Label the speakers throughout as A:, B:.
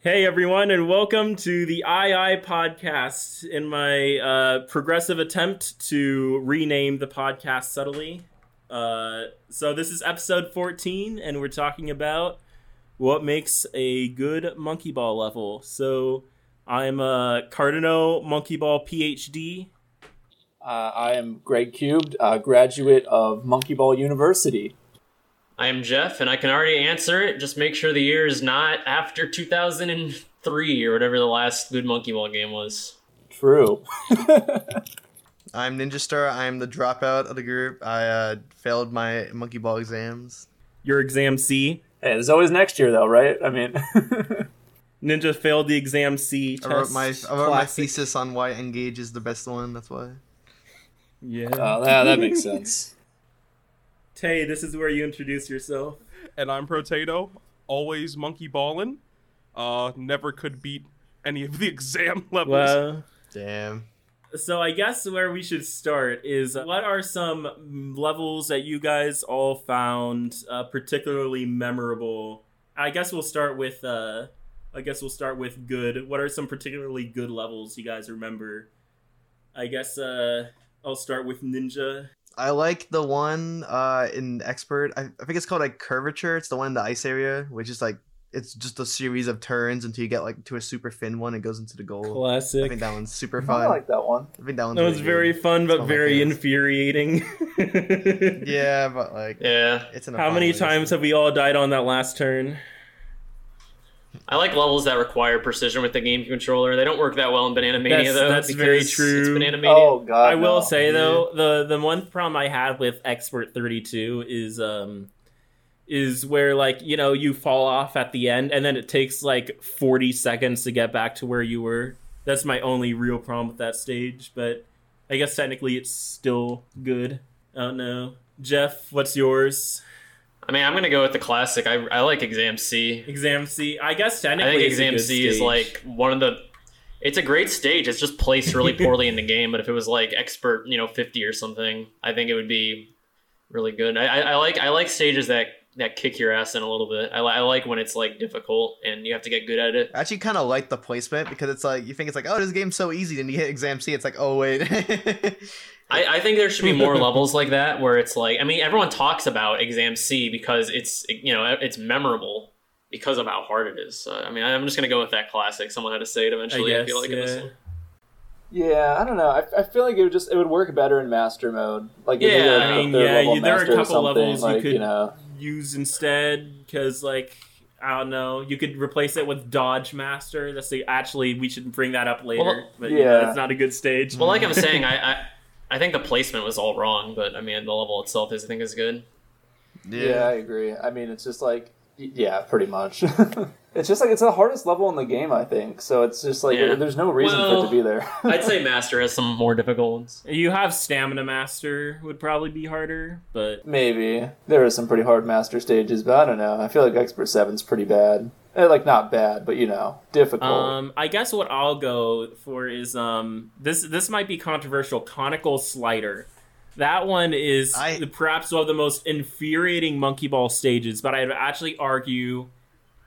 A: Hey everyone, and welcome to the EiEi podcast. In my uh, progressive attempt to rename the podcast subtly, uh, so this is episode 14, and we're talking about what makes a good monkey ball level. So I'm a Cardinal monkey ball PhD.
B: Uh, I am Greg Cubed, a graduate of Monkey Ball University.
C: I am Jeff, and I can already answer it. Just make sure the year is not after 2003 or whatever the last good monkey ball game was.
B: True.
D: I'm Ninja Star. I'm the dropout of the group. I uh, failed my monkey ball exams.
A: Your exam C.
B: Hey, there's always next year, though, right? I mean,
A: Ninja failed the exam C.
D: I wrote my
A: test.
D: I wrote my
A: Classic.
D: thesis on why Engage is the best one. That's why.
A: Yeah.
B: uh, yeah, that makes sense.
A: Tay, this is where you introduce yourself.
E: and I'm Protato, always monkey ballin'. Uh, never could beat any of the exam levels.
A: Well,
D: Damn.
A: so I guess where we should start is uh, what are some levels that you guys all found uh, particularly memorable? I guess we'll start with. Uh, I guess we'll start with good. What are some particularly good levels you guys remember? I guess uh, I'll start with Ninja.
D: I like the one uh, in Expert. I, I think it's called like Curvature. It's the one in the ice area, which is like it's just a series of turns until you get like to a super thin one. and goes into the goal.
A: Classic.
D: I think that one's super fun.
B: I like that one.
D: I think that one's
A: That was very
D: good.
A: fun, but
D: one of my
A: very infuriating.
D: Yeah, but like
C: Yeah,
D: it's an.
A: How many times have we all died on that last turn?
C: I like levels that require precision with the game controller. They don't work that well in Banana Mania
A: That's-
C: though.
A: that's very true.
C: It's Banana Mania.
B: Oh God,
A: I will
B: no.
A: say though, the the one problem I had with Expert 32 is um is where like, you know, you fall off at the end and then it takes like 40 seconds to get back to where you were. That's my only real problem with that stage, but I guess technically it's still good. I don't know. Jeff, what's yours?
C: I mean, I'm gonna go with the classic. I, I like Exam C.
A: Exam C. I guess technically, I think
C: Exam
A: good
C: C is like one of the. It's a great stage. It's just placed really poorly in the game. But if it was like expert, you know, 50 or something, I think it would be really good. I, I, I like I like stages that that kick your ass in a little bit. I, I like when it's like difficult and you have to get good at it.
D: I actually kind of like the placement because it's like you think it's like oh this game's so easy, then you hit Exam C, it's like oh wait.
C: I, I think there should be more levels like that where it's like I mean everyone talks about exam C because it's you know it's memorable because of how hard it is. So, I mean I'm just gonna go with that classic. Someone had to say it eventually. I,
A: guess,
C: feel like in this
A: yeah.
C: one.
B: Yeah, I don't know. I, I feel like it would just it would work better in master mode. Like
C: Yeah,
B: did,
C: I
A: mean, yeah, you- there are a couple
B: something,
A: levels you
B: like,
A: could-
B: know.
A: use instead because like I don't know. You could replace it with Dodge Master. That's the actually we should bring that up later.
C: Well,
A: but yeah,
B: yeah.
A: it's not a good stage.
C: Well, like I'm saying, I, I I think the placement was all wrong, but I mean the level itself is I think is good.
B: Yeah. I agree. I mean, it's just like, yeah, pretty much. it's just like it's the hardest level in the game, I think. So it's just like
C: Yeah.
B: there's no reason for it to be there.
C: I'd say Master has some more difficult ones.
A: you have Stamina Master would probably be harder, but
B: maybe there are some pretty hard master stages, but I don't know. I feel like Expert Seven's pretty bad. Eh, Like not bad, but you know, difficult.
A: um, I guess what I'll go for is um this this might be controversial. Conical Slider. That one is
D: I-
A: perhaps one of the most infuriating monkey ball stages, but I'd actually argue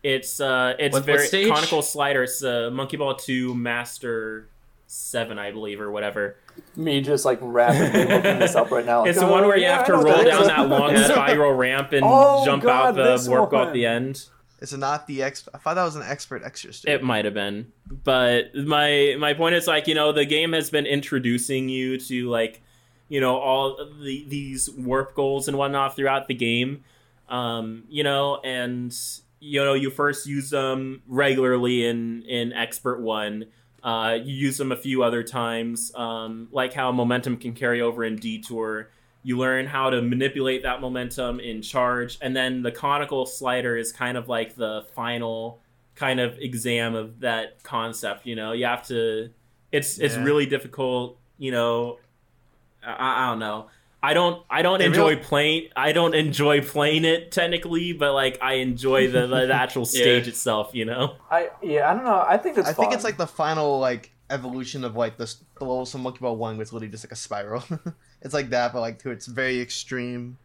A: it's uh it's
C: What- what
A: very
C: stage?
A: conical slider. It's uh, Monkey Ball Two Master Seven, I believe, or whatever.
B: Me just like rapidly looking this up right now. like,
A: It's the one where you
B: yeah,
A: have to roll down
B: is.
A: that long spiral ramp and
B: Oh,
A: jump
B: God,
A: out the warp
B: one.
A: at the end.
D: It's not the ex. I thought that was an expert extra.
A: It might have been, but my my point is like you know the game has been introducing you to like you know all the these warp goals and whatnot throughout the game, um, you know, and you know you first use them regularly in in Expert One. Uh, you use them a few other times, um, like how momentum can carry over in Detour. You learn how to manipulate that momentum in charge, and then the conical slider is kind of like the final kind of exam of that concept. You know, you have to. It's it's really difficult. You know, I, I don't know. I don't I don't
D: It
A: enjoy
D: really-
A: playing I don't enjoy playing it technically, but like I enjoy the, the actual stage itself. You know.
B: I yeah, I don't know. I think it's.
D: I think it's like the final like evolution of like the, the levels from Monkey Ball One, was literally just like a spiral. it's like that, but like to its very extreme.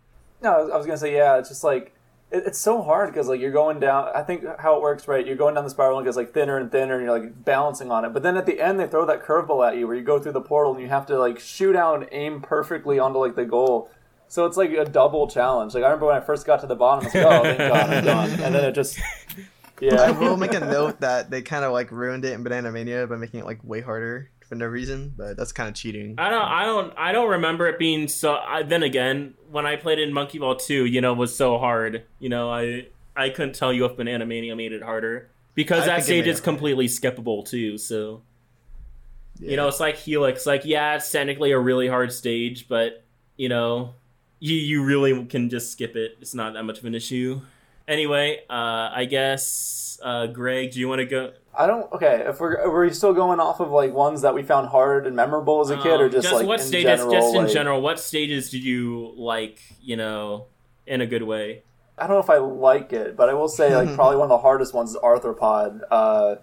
B: No, I was- I was gonna say yeah. It's just like it, it's so hard because like you're going down. I think how it works, right? You're going down the spiral and it gets like thinner and thinner, and you're like balancing on it. But then at the end, they throw that curveball at you where you go through the portal and you have to like shoot out and aim perfectly onto like the goal. So it's like a double challenge. Like I remember when I first got to the bottom, I was like, "Oh, thank God, I'm done," and then it just,
D: I will make a note that they kind of like ruined it in Banana Mania by making it like way harder for no reason, but that's kind of cheating.
A: I don't, I don't, I don't remember it being so. I, then again, when I played in Monkey Ball Two, you know, it was so hard. You know, I, I couldn't tell you if Banana Mania made it harder because
D: I
A: that stage is completely skippable too. So
D: Yeah.
A: you know, it's like Helix. Like, yeah, it's technically a really hard stage, but you know, you you really can just skip it. It's not that much of an issue. Anyway, uh, I guess uh, Greg, do you want to go?
B: I don't. Okay, if we're are we still going off of like ones that we found hard and memorable as a kid, or
A: Um,
B: just, like
A: what
B: in
A: stages?
B: general?
A: just in
B: like-
A: general, what stages did you like? You know, in a good way.
B: I don't know if I like it, but I will say like probably one of the hardest ones is Arthropod. Uh,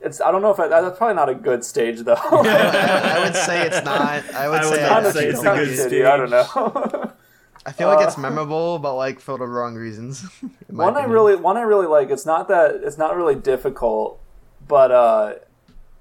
B: it's I don't know if I, that's probably not a good stage though.
D: I, I would say it's not. I would
A: I would
D: say,
A: not say
B: it's
A: it's a good
B: shitty,
A: stage.
B: I don't know.
D: I feel like it's
B: Uh,
D: memorable, but like for the wrong reasons. in my
B: one I really one I really like. It's not that it's not really difficult, but uh,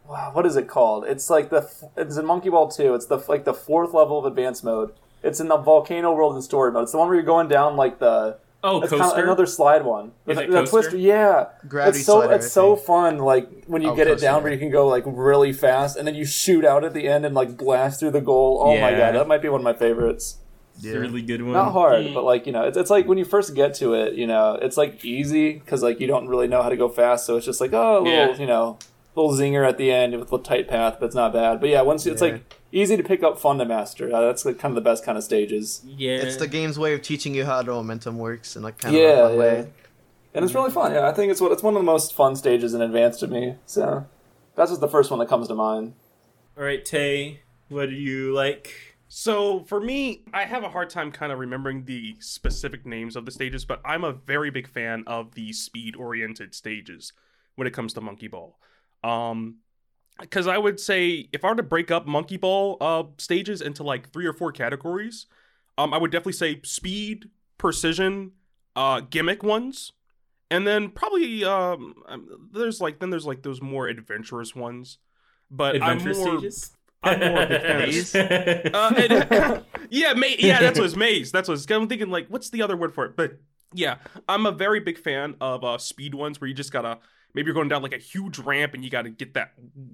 B: wow, what is it called? It's like the it's in Monkey Ball two. It's the like the fourth level of advanced mode. It's in the volcano world and story mode. It's the one where you're going down like the.
A: Oh,
B: It's
A: coaster.
B: kind of another slide one.
A: Is
B: the,
A: it
B: the twister, yeah.
D: Gravity
B: it's so
D: slider,
B: it's so fun. Like when you
D: Oh,
B: get it down where you can go like really fast, and then you shoot out at the end and like blast through the goal. Oh my god, that might be one of my favorites.
A: It's a
D: Yeah.
A: really good one.
B: Not hard,
A: Mm.
B: but like you know, it's, it's like when you first get to it, you know, it's like easy because like you don't really know how to go fast, so it's just like oh, a little
C: Yeah.
B: you know, little zinger at the end with a tight path, but it's not bad. But yeah, once it's
D: Yeah.
B: like easy to pick up, fun to master. Uh, that's like kind of the best kind of stages.
A: yeah,
D: It's the game's way of teaching you how the momentum works in like kind of
B: yeah,
D: a
B: yeah.
D: way.
B: And it's really fun. Yeah, I think it's what it's one of the most fun stages in advance to me. So that's just the first one that comes to mind.
A: All right, Tay, what do you like?
E: So for me, I have a hard time kind of remembering the specific names of the stages, but I'm a very big fan of the speed-oriented stages when it comes to Monkey Ball. Um, because I would say if I were to break up Monkey Ball uh stages into like three or four categories, um, I would definitely say speed, precision, uh, gimmick ones, and then probably um, um, there's like then there's like those more adventurous ones. But
A: Adventure
E: I'm more,
A: stages.
E: I'm more a big fan of
D: Maze?
E: uh, it- yeah, ma- yeah, that's what's maze. That's what's. I'm thinking like, what's the other word for it? But yeah, I'm a very big fan of uh, speed ones where you just gotta maybe you're going down like a huge ramp and you gotta get that,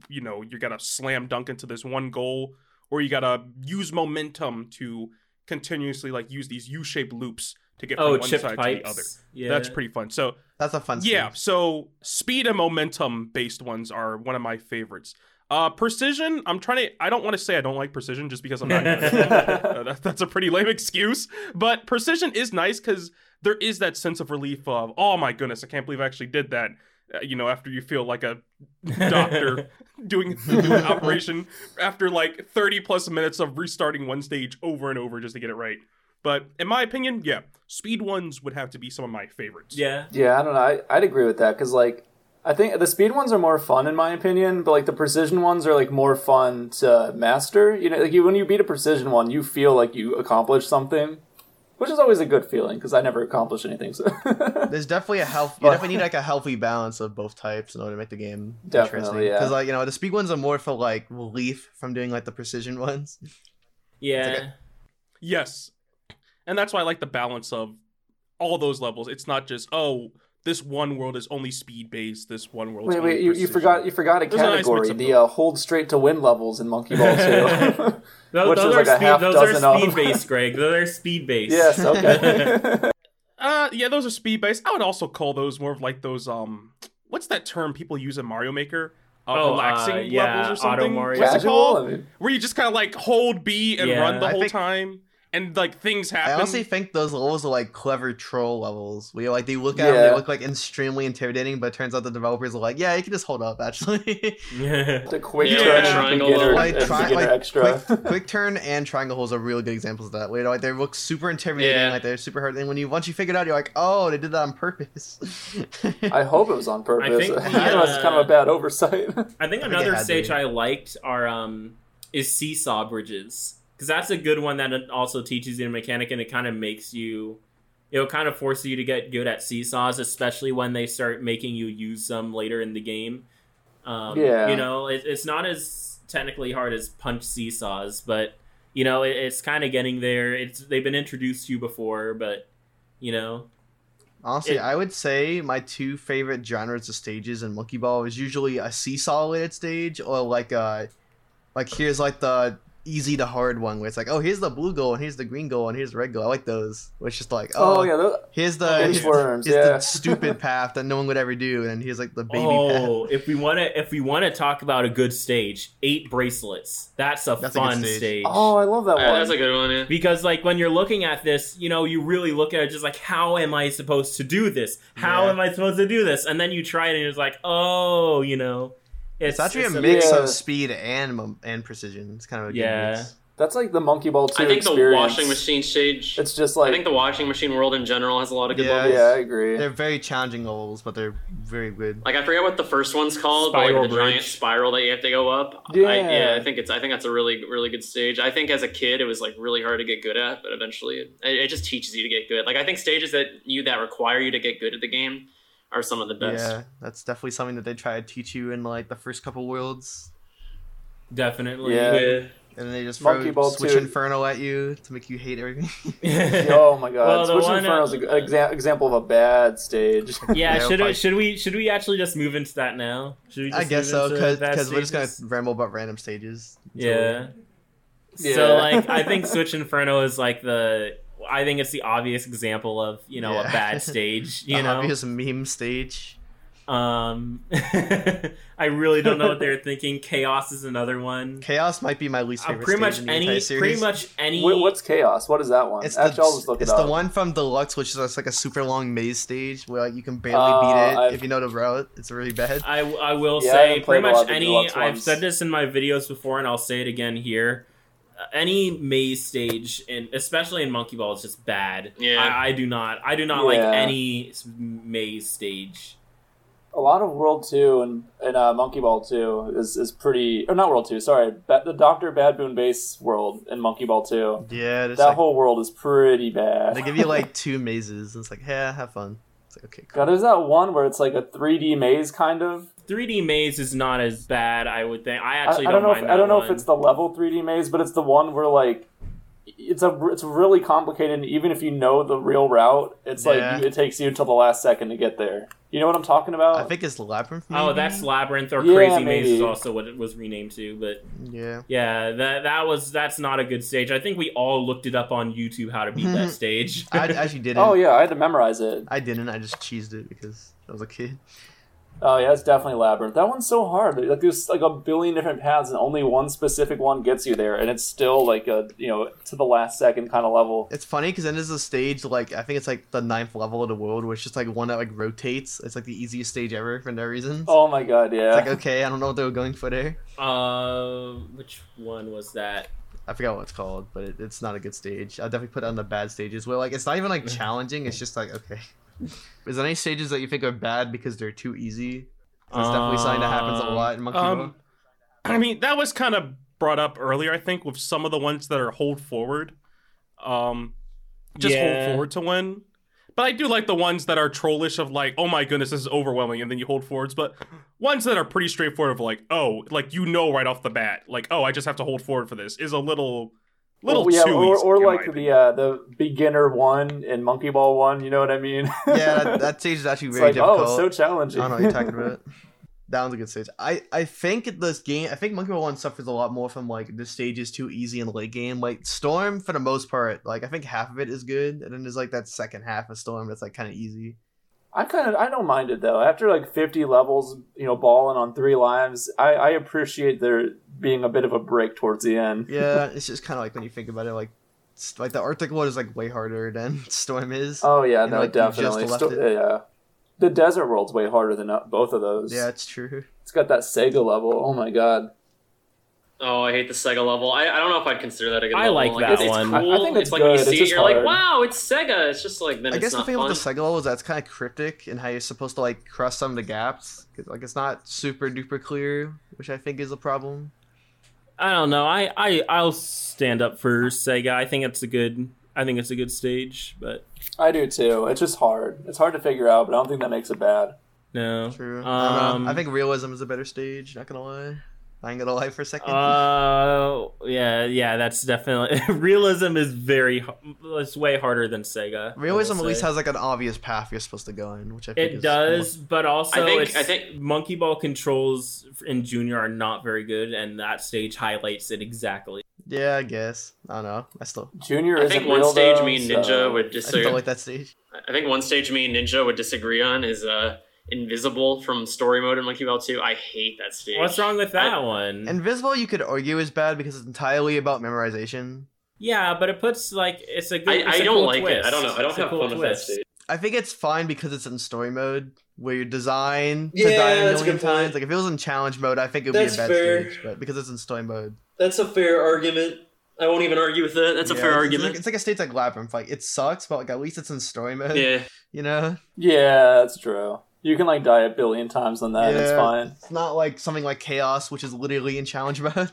E: you know, you gotta slam dunk into this one goal, or you gotta use momentum to continuously like use these U-shaped loops to get from
A: oh,
E: one
A: chipped
E: side
A: pipes.
E: to the other.
A: Yeah,
E: That's pretty fun. So
D: That's a fun
E: yeah,
D: stage.
E: so speed and momentum based ones are one of my favorites. Uh, precision, I'm trying to. I don't want to say I don't like precision just because I'm not. good at it. Uh, that, that's a pretty lame excuse. But precision is nice because there is that sense of relief of, oh my goodness, I can't believe I actually did that. Uh, you know, after you feel like a doctor doing, doing an operation after like 30 plus minutes of restarting one stage over and over just to get it right. But in my opinion, yeah, speed ones would have to be some of my favorites.
A: yeah.
B: Yeah, I don't know. I, I'd agree with that because like I think the speed ones are more fun in my opinion, but like the precision ones are like more fun to master. You know, like you, when you beat a precision one, you feel like you accomplished something, which is always a good feeling because I never accomplished anything. So
D: There's definitely a health. You
B: But-
D: definitely need like a healthy balance of both types in order to make the game
B: Definitely,
D: interesting.
B: yeah.
D: Because like you know the speed ones are more for like relief from doing like the precision ones.
A: Yeah.
E: Yes. And that's why I like the balance of all those levels. It's not just, oh, this one world is only speed based, this one world is
B: wait, wait, you, you forgot you forgot a
E: There's a nice
B: category: the uh, hold straight to win levels in Monkey Ball Two.
A: Those,
B: Which
A: those
B: is
A: are
B: like a half
A: those
B: dozen
A: are speed based, Greg. Those are speed based.
B: yes, okay.
E: Uh yeah, those are speed based. I would also call those more of like those um what's that term people use in Mario Maker? Uh,
A: Oh,
E: relaxing
A: uh, yeah,
E: levels or
A: Auto
E: something.
A: Mario.
E: What's it called?
B: I mean,
E: Where you just kind of like hold B and
A: Yeah.
E: run the
D: I
E: whole
D: think-
E: time, and like things happen.
D: I honestly think those levels are like clever troll levels. Where like they look at them, they look like extremely intimidating, but it turns out the developers are like, yeah, you can just hold up actually.
B: the quick
C: Yeah,
B: turn
C: triangle
B: beginner,
C: level.
D: like,
B: and
D: try, like
B: extra.
D: quick, quick turn and triangle holes are really good examples of that. Where like they look super intimidating,
C: Yeah.
D: like they're super hard. And when you once you figure it out, you're like, oh, they did that on purpose.
B: I hope it was on purpose. I
A: think
B: think,
A: the,
B: was kind of
A: uh,
B: a bad oversight.
A: I think another
D: had to
A: stage. I liked are um is seesaw bridges because that's a good one that also teaches you a mechanic and it kind of makes you it'll kind of force you to get good at seesaws, especially when they start making you use them later in the game. Um,
B: Yeah.
A: you know, it, it's not as technically hard as punch seesaws, but you know, it, it's kind of getting there. It's they've been introduced to you before, but you know,
D: Honestly,
A: It-
D: I would say my two favorite genres of stages in Monkey Ball is usually a seesaw related stage or like a like here's like the easy to hard one where it's like, oh here's the blue goal and here's the green goal and here's the red goal. I like those. Where it's just like, oh,
B: Oh, yeah, those,
D: here's the here's,
B: Inchworms,
D: here's
B: yeah.
D: the stupid path that no one would ever do, and here's like the baby oh, path.
A: oh, if we want to, if we want to talk about a good stage, eight bracelets. That's a
D: That's a
A: fun
D: stage.
A: stage.
B: oh, I love that
C: Yeah,
B: one.
C: that's a good one. Yeah.
A: because like when you're looking at this you know you really look at it just like how am i supposed to do this how
D: Yeah.
A: am i supposed to do this and then you try it and it's like oh you know
D: It's, actually a mix
B: Yeah.
D: of speed and and precision. It's kind of a good
A: Yeah.
D: mix.
B: That's like the Monkey Ball 2
C: I think the washing machine stage.
B: It's just like I
C: think the washing machine world in general has a lot of good
D: Yeah,
C: levels.
B: yeah, I agree.
D: They're very challenging levels, but they're very good.
C: Like I forget what the first one's called, but
A: Spiral
C: like the giant spiral that you have to go up.
B: Yeah.
C: I, yeah. I think it's. I think that's a really, really good stage. I think as a kid, it was like really hard to get good at, but eventually, it, it just teaches you to get good. Like I think stages that you that require you to get good at the game are some of the best.
D: Yeah, that's definitely something that they try to teach you in like the first couple worlds,
A: definitely
B: Yeah.
A: with
D: and then they just
B: Monkey
D: throw
B: Ball
D: Switch
B: 2.
D: Inferno at you to make you hate everything.
B: oh my god.
A: Well,
B: Switch Inferno is
A: uh,
B: an exa- example of a bad stage.
A: yeah
D: Yeah,
A: should
D: we'll
A: should we should we actually just move into that now should we just
D: I guess so, because we're just gonna ramble about random stages. until-
A: yeah
B: Yeah.
A: so like i think switch inferno is like the i think it's the obvious example of you know a bad stage you know
D: obvious meme stage.
A: Um, I really don't know what they're thinking. Chaos is another one.
D: Chaos might be my least
A: Uh,
D: favorite.
A: pretty
D: stage
A: much
D: in the
A: any,
D: series.
A: pretty much any.
B: Wait, what's Chaos? What is that one?
D: It's
B: Actually, I'll just
D: the
B: look
D: it's
B: it
D: the one from Deluxe, which is like a super long maze stage where like you can barely
B: Uh,
D: beat it
B: I've-
D: if you know the route. It's really bad.
A: I, I will
B: Yeah,
A: say
B: haven't
A: pretty
B: played a lot
A: much any. I've said this in my videos before, and I'll say it again here. Any maze stage, and especially in Monkey Ball, is just bad.
C: Yeah.
A: I, I do not. I do not like any maze stage.
B: a lot of World Two and and uh, Monkey Ball Two is is pretty. Or not World Two. Sorry, ba- the Doctor Bad Boon Base world in Monkey Ball Two.
D: Yeah,
B: That
D: like,
B: whole world is pretty bad.
D: they give you like two mazes. And it's like, yeah, have fun. It's like okay, cool.
B: God, there's that one where it's like a 3D maze kind of.
A: 3D maze is not as bad. I would think. I
B: I,
A: actually
B: I
A: don't,
B: don't know.
A: mind
B: If,
A: that
B: I don't know
A: one.
B: if it's the level 3D maze, but it's the one where like it's a it's really complicated. And even if you know the real route, it's
D: Yeah.
B: like it takes you until the last second to get there. You know what I'm talking about?
D: I think it's Labyrinth.
A: Oh, that's Labyrinth or
B: Yeah,
A: Crazy Maze is also what it was renamed to. But
D: yeah.
A: yeah, that that was that's not a good stage. I think we all looked it up on YouTube how to beat that stage.
D: I actually didn't.
B: Oh yeah, I had to memorize it.
D: I didn't. I just cheesed it because I was a kid.
B: Oh yeah, it's definitely labyrinth. That one's so hard. Like there's like a billion different paths, and only one specific one gets you there, and it's still like a you know to the last second kind of level.
D: It's funny because then there's a stage like I think it's like the ninth level of the world, where it's just like one that like rotates. It's like the easiest stage ever for no reason.
B: Oh my god, yeah.
D: It's like okay, I don't know what they were going for there.
A: uh, which one was that?
D: I forgot what it's called, but it, it's not a good stage. I'll definitely put it on the bad stages where like it's not even like challenging. It's just like okay. Is there any stages that you think are bad because they're too easy? That's definitely something that happens a
A: Um,
D: lot in Monkey Ball.
E: Um, I mean, that was kind of brought up earlier, I think, with some of the ones that are hold forward. Um, just
A: Yeah.
E: hold forward to win. But I do like the ones that are trollish of like, oh my goodness, this is overwhelming, and then you hold forwards. But ones that are pretty straightforward of like, oh, like you know right off the bat, like, oh, I just have to hold forward for this is a little, little
B: Well, yeah,
E: too
B: or,
E: easy,
B: or like the uh, the beginner one in Monkey Ball one. You know what I mean?
D: yeah, that, that stage is actually
B: it's
D: very
B: like
D: difficult.
B: oh, it's so challenging.
D: I don't know what you're talking about. That one's a good stage. I, I think this game, I think Monkey Ball 1 suffers a lot more from like the stage is too easy in the late game. Like Storm, for the most part, like I think half of it is good, and then there's like that second half of Storm that's like kind of easy.
B: I kind of I don't mind it though. After like 50 levels, you know, balling on three lives, I, I appreciate there being a bit of a break towards the end.
D: Yeah, it's just kind of like when you think about it, like like the Arctic one is like way harder than Storm is.
B: Oh yeah,
D: And,
B: no,
D: like,
B: definitely. Sto- yeah, the desert world's way harder than uh, both of those.
D: yeah, it's true.
B: it's got that Sega level. Oh my god.
C: Oh, I hate the Sega level. I, I don't know if I'd consider that a good one.
A: I
C: level.
A: like that
C: it's,
A: one.
C: It's
B: I-
C: cool.
B: I think it's
C: like when you
B: good. It's
C: see it,
B: just
C: you're like, wow, it's Sega. It's just like then
D: I
C: it's
D: guess the thing
C: fun.
D: about the Sega level is that it's kind of cryptic and how you're supposed to like cross some of the gaps. 'Cause, like it's not super duper clear, which I think is a problem.
A: I don't know. I I I'll stand up for Sega. I think it's a good. I think it's a good stage, but
B: I do too. It's just hard. It's hard to figure out, but I don't think that makes it bad.
A: no.
D: True. I, don't
A: Um,
D: know. I think realism is a better stage. Not gonna lie. I ain't gonna lie for a second.
A: Uh, yeah, yeah, that's definitely realism is very it's way harder than Sega.
D: Realism at least has like an obvious path you're supposed to go in, which I think
A: It
D: is
A: does, but also
C: I think-
A: it's,
C: I think-
A: Monkey Ball controls in Junior are not very good, and that stage highlights it exactly.
D: Yeah, I guess. I don't know. I still,
B: Junior
C: I think one
B: real,
C: stage
B: though,
C: me and
B: so-
C: Ninja would
D: I
C: disagree.
D: still like that stage.
C: I think one stage me and Ninja would disagree on is uh Invisible from Story Mode in Monkey Ball 2. I hate that stage.
A: What's wrong with that
C: I-
A: one?
D: Invisible, you could argue is bad because it's entirely about memorization.
A: yeah, but it puts like it's a good.
C: I,
A: it's
C: I
A: a
C: don't
A: cool
C: like
A: twist.
C: it. I don't know. I don't
A: It's a
C: have
A: cool
C: fun with that
A: twist.
C: stage.
D: I think it's fine because it's in story mode where you're designed to
F: Yeah,
D: die a
F: that's a
D: million
F: good point.
D: times. Like if it was in challenge mode, I think it would be a bad
F: fair.
D: stage. But because it's in story mode,
F: That's a fair argument.
C: I won't even argue with that. That's a fair
D: it's,
C: argument.
D: It's like, it's like a stage like Labyrinth. Like it sucks, but like at least it's in story mode.
C: yeah.
D: You know,
B: Yeah, that's true. You can like die a billion times on that. and It's fine.
D: it's not like something like Chaos, which is literally in challenge mode.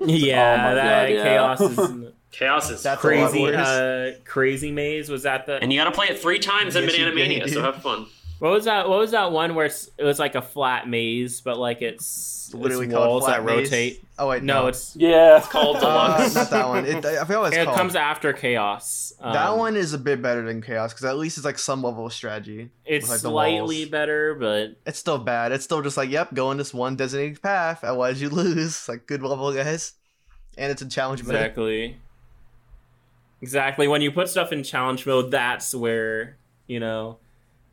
A: Yeah,
B: Oh
A: that
B: God, yeah.
A: chaos is
C: Chaos is
D: That's
A: crazy. Uh, crazy maze was that the
C: And you gotta play it three times in
D: Yes, you
C: Banana Mania, so have fun.
A: What was that? What was that one where it was like a flat maze, but like it's
D: literally
A: it's
D: called
A: walls
D: Flat
A: that
D: Maze.
A: rotate?
D: Oh wait,
A: No,
D: no,
A: it's
B: Yeah,
C: It's called
D: uh,
C: Deluxe.
D: not that one. It, I forgot what it's
A: it
D: called.
A: comes after chaos. Um,
D: that one is a bit better than Chaos because at least it's like some level of strategy.
A: it's
D: with, like,
A: slightly
D: walls.
A: better, but
D: It's still bad. It's still just like, yep, go on this one designated path. Otherwise, you lose. Like good level, guys. And it's a challenge mode.
A: exactly, exactly. When you put stuff in challenge mode, that's where you know.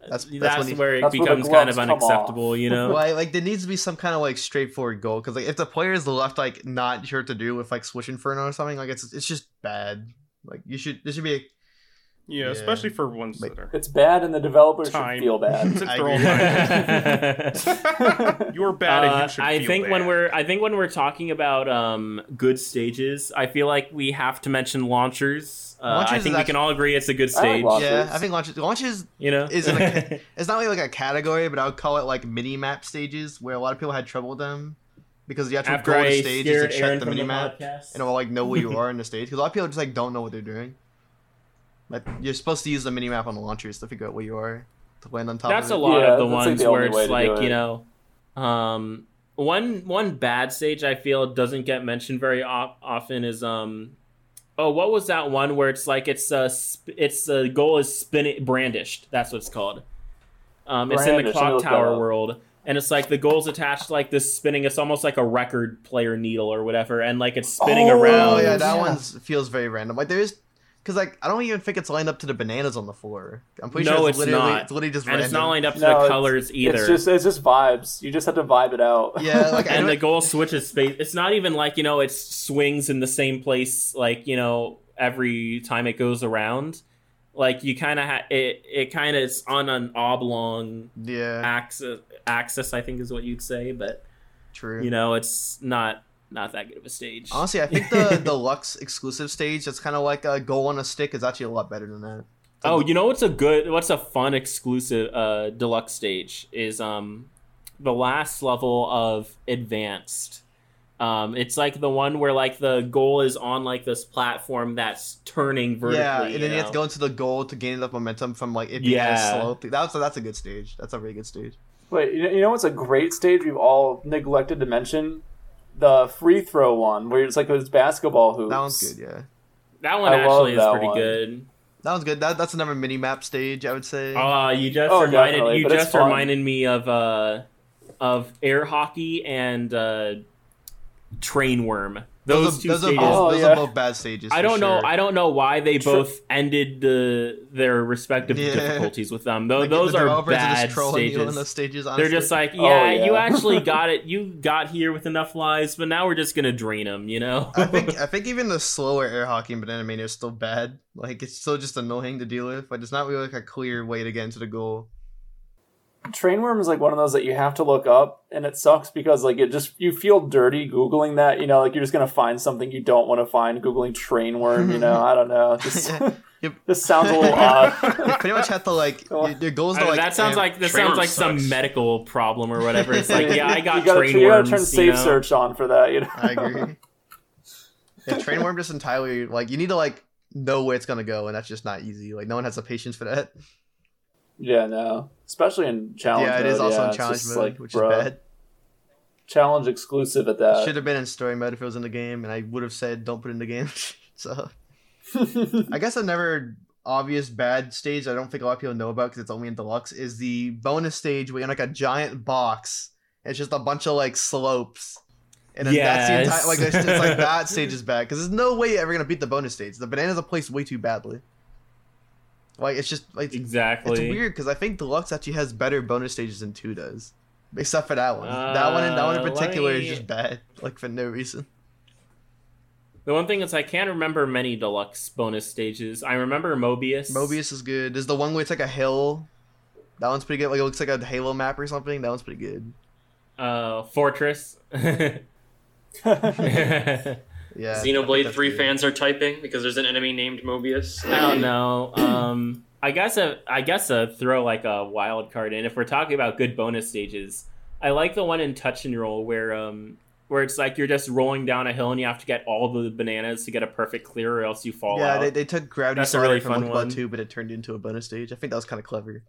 D: That's-
A: That's,
D: that's when
A: where it
B: That's where
A: becomes kind of unacceptable,
B: off.
A: you know.
D: Like, like there needs to be some kind of like straightforward goal because like if the player is left like not sure what to do with like Switch Inferno or something, like it's it's just bad. Like you should there should be. A,
E: Yeah,
D: Yeah.
E: especially for ones
D: Like-
E: that are.
B: it's bad, and the developers
E: Time.
B: should feel bad.
D: I agree.
E: You're bad and
A: Uh,
E: you should
A: I
E: feel
A: think
E: bad.
A: when we're I think when we're talking about um, good stages, I feel like we have to mention launchers. Uh,
D: Launchers
A: I think we
D: actually-
A: can all agree it's a good
B: I like
A: stage.
D: yeah, I think launches launches
A: you know,
D: is in a, it's not really like a category, but I would call it like mini map stages where a lot of people had trouble with them because the actual
A: after
D: go of the
A: I
D: stage is to
A: Aaron
D: check the mini map and it will like know where you are in the stage because a lot of people just like don't know what they're doing. Like you're supposed to use the mini map on the launchers to figure out where you are to land on top.
A: That's a
D: of it.
A: lot
B: Yeah,
A: of the
B: that's, like,
A: ones
B: the
A: where it's like
B: do
A: you know, um, one one bad stage I feel doesn't get mentioned very o- often is um, oh, what was that one where it's like it's uh sp- it's the goal is spin it brandished. That's what it's called. Um, it's in the clock tower
B: up.
A: world. And it's like the goal's attached to like this spinning. It's almost like a record player needle or whatever, and like it's spinning
B: Oh,
A: around.
D: Oh yeah, that
B: yeah.
D: one feels very random. Like there is, because like I don't even think it's lined up to the bananas on the floor. I'm pretty
A: No,
D: sure
A: it's
D: it's, literally
A: not.
D: it's literally just
A: and
D: random.
A: it's not lined up to
B: No,
A: the
B: it's-
A: colors either.
B: It's just it's just vibes. You just have to vibe it out.
D: Yeah, like
A: and the goal switches space. It's not even like you know it swings in the same place like you know every time it goes around. Like you kind of ha- it it kind of is on an oblong
D: yeah,
A: axis. Axis, I think, is what you'd say, but
D: true.
A: you know it's not not that good of a stage.
D: Honestly, I think the deluxe exclusive stage that's kind of like a goal on a stick is actually a lot better than that.
A: Oh, you know what's a good, what's a fun exclusive uh, deluxe stage is um the last level of advanced. Um, it's like the one where like the goal is on like this platform that's turning vertically.
D: yeah, and then you,
A: you
D: have to go into the goal to gain enough momentum from like it being
A: Yeah.
D: slow. Thing. That's a, that's a good stage. That's a really good stage.
B: Wait, you know what's a great stage we've all neglected to mention? The free throw one, where it's like those basketball hoops.
D: That one's good. Yeah,
A: That one
B: I
A: actually is pretty
B: one.
A: good.
D: that one's good. That, that's another mini map stage. I would say.
A: Uh, you just
B: Oh,
A: reminded you just reminded me of uh of air hockey and uh, train worm. Those,
D: are,
A: two
D: those, are
A: stages.
D: both,
B: Oh,
D: those
B: yeah.
D: are both bad stages.
A: I don't know.
D: sure.
A: I don't know why they
B: Tr-
A: both ended the their respective
D: Yeah.
A: difficulties with them. Those,
D: Like,
A: those
D: the
A: are
D: developers are
A: bad
D: just trolling you in
A: stages.
D: those stages.
A: They're just like,
B: Oh,
A: yeah,
B: yeah.
A: you actually got it. You got here with enough lives, but now we're just gonna drain them. You know?
D: I think I think even the slower air hockey in Banana Mania is still bad. Like it's still just annoying to deal with, but it's not really like a clear way to get into the goal.
B: Trainworm is like one of those that you have to look up, and it sucks because like it just you feel dirty googling that. You know, like you're just gonna find something you don't want to find googling trainworm. You know, I don't know. Just
D: Yep.
B: this sounds a little odd.
D: You pretty much have to like your, your goal is to like
A: that sounds
D: am-
A: like that
C: Train
A: sounds
C: worm
A: like some medical problem or whatever. It's like, yeah, I got
B: you gotta,
A: train
B: you gotta
A: worms.
B: turn
A: you
B: safe
A: know?
B: search on for that. You know,
D: I agree. yeah, train worm just entirely like you need to like know where it's gonna go, and that's just not easy. Like no one has the patience for that.
B: Yeah, no. Especially in challenge.
D: yeah, it is
B: mode,
D: also
B: yeah,
D: in challenge mode,
B: like,
D: which
B: bro,
D: is bad.
B: Challenge exclusive at that.
D: Should have been in story mode if it was in the game, and I would have said don't put it in the game. so I guess another obvious bad stage I don't think a lot of people know about because it's only in deluxe is the bonus stage where you're in like a giant box. It's just a bunch of like slopes. And then that's the entire like it's just like that stage is bad because there's no way you're ever gonna beat the bonus stage. The bananas are placed way too badly. Like it's just like
A: Exactly.
D: it's weird because I think deluxe actually has better bonus stages than two does, except for that one. that one, and that one in
A: Uh,
D: particular,
A: me-
D: is just bad, like for no reason.
A: The one thing is I can't remember many deluxe bonus stages. I remember Mobius.
D: Mobius is good. There's the one where it's like a hill. That one's pretty good. Like it looks like a Halo map or something. That one's pretty good.
A: Uh, Fortress. I
D: Yeah.
C: Xenoblade 3
D: good.
C: fans are typing because there's an enemy named Mobius.
A: I don't know. Um, I guess a, I guess a throw like a wild card in. If we're talking about good bonus stages, I like the one in Touch and Roll where um where it's like you're just rolling down a hill and you have to get all the bananas to get a perfect clear, or else you fall
D: Yeah,
A: out.
D: they, they took Gravity
A: That's a really
D: from
A: fun one.
D: Ball 2, but it turned into a bonus stage. I think that was kind of clever.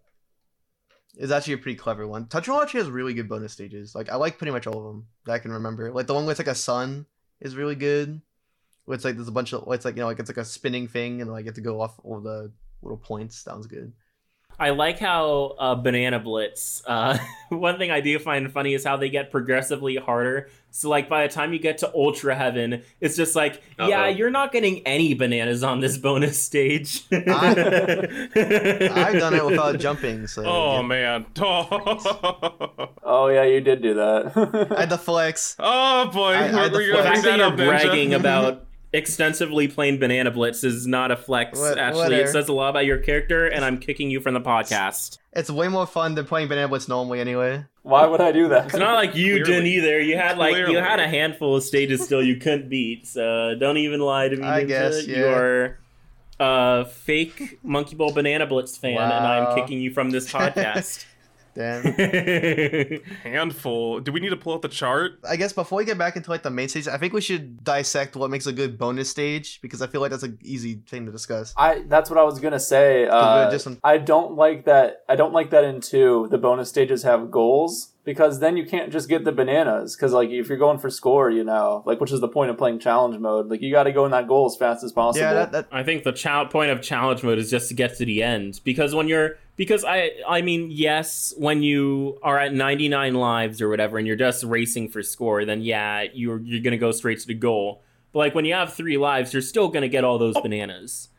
D: It's actually a pretty clever one. Touch and Roll actually has really good bonus stages. Like I like pretty much all of them that I can remember. Like the one with like a sun is really good. It's like there's a bunch of it's like you know like it's like a spinning thing and like you have to go off all the little points. Sounds good.
A: I like how uh, Banana Blitz. Uh, one thing I do find funny is how they get progressively harder. So, like by the time you get to Ultra Heaven, it's just like, yeah,
C: Uh-oh.
A: you're not getting any bananas on this bonus stage.
D: I've done it without jumping, so
E: Oh
D: yeah.
E: man. Oh,
B: oh yeah, you did do that.
D: I had the flex.
E: oh boy.
D: I- I had the
E: gonna
A: The fact that
E: that
A: you're bragging about extensively playing Banana Blitz is not a flex.
D: What-
A: Actually,
D: whatever.
A: it says a lot about your character, and I'm kicking you from the podcast.
D: It's way more fun than playing Banana Blitz normally anyway.
B: Why would I do that?
A: It's not like you
E: Clearly.
A: didn't either. You had like you had a handful of stages still you couldn't beat. So don't even lie to me.
D: I guess, yeah.
A: you are a fake Monkey Ball Banana Blitz fan, and I'm kicking you from this podcast.
D: Damn.
E: Handful. Do we need to pull out the chart?
D: I guess before we get back into like the main stage, I think we should dissect what makes a good bonus stage because I feel like that's an easy thing to discuss.
B: I that's what I was gonna say. Uh,
D: just some-
B: I don't like that. I don't like that in two. The bonus stages have goals because then you can't just get the bananas. Because like if you're going for score, you know, like which is the point of playing challenge mode. Like you got to go in that goal as fast as possible.
D: Yeah, that, that
A: I think the chal- point of challenge mode is just to get to the end because when you're because I I mean yes when you are at 99 lives or whatever and you're just racing for score then yeah you're you're gonna go straight to the goal but like when you have three lives you're still gonna get all those oh. bananas.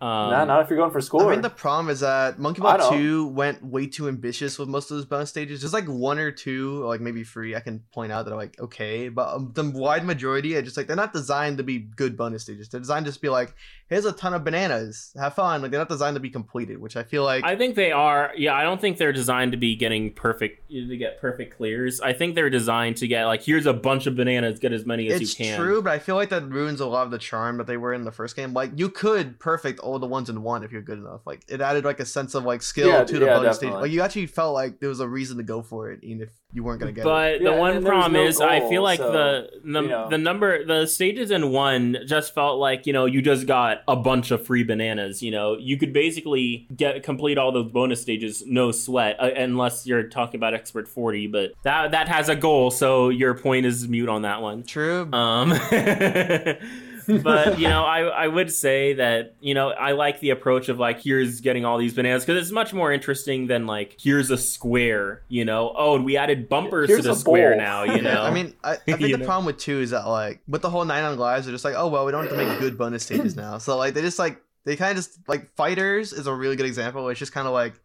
A: Um,
B: nah, not if you're going for score.
D: I
B: score.
D: mean, the problem is that Monkey Ball 2 went way too ambitious with most of those bonus stages. There's like one or two, or like maybe three, I can point out that are like okay, but um, the wide majority are just like they're not designed to be good bonus stages. They're designed to just be like, here's a ton of bananas, have fun. Like they're not designed to be completed, which I feel like
A: I think they are. Yeah, I don't think they're designed to be getting perfect to get perfect clears. I think they're designed to get like here's a bunch of bananas, get as many as
D: it's
A: you can.
D: true, but I feel like that ruins a lot of the charm that they were in the first game. Like you could perfect all the ones in one if you're good enough. Like it added like a sense of like skill
B: Yeah,
D: to the
B: yeah,
D: bonus stage. Like you actually felt like there was a reason to go for it, even if you weren't gonna get it.
A: But
B: Yeah,
A: the one
B: and there was
A: problem
B: no
A: is, I feel like
B: so,
A: the the,
B: you know.
A: the number the stages in one just felt like you know you just got a bunch of free bananas. You know, you could basically get complete all those bonus stages no sweat, uh, unless you're talking about expert forty. But that that has a goal, so your point is mute on that one.
D: True.
A: Um, but you know, I I would say that you know I like the approach of like here's getting all these bananas because it's much more interesting than like here's a square. You know, oh, and we added bumpers
B: Here's
A: to the square
B: bowl.
A: now. You know,
D: I mean, I, I think the
A: know?
D: problem with two is that like with the whole nine on lives, they're just like, oh well, we don't have to make good bonus stages now. So like they just like they kind of just like fighters is a really good example. It's just kind of like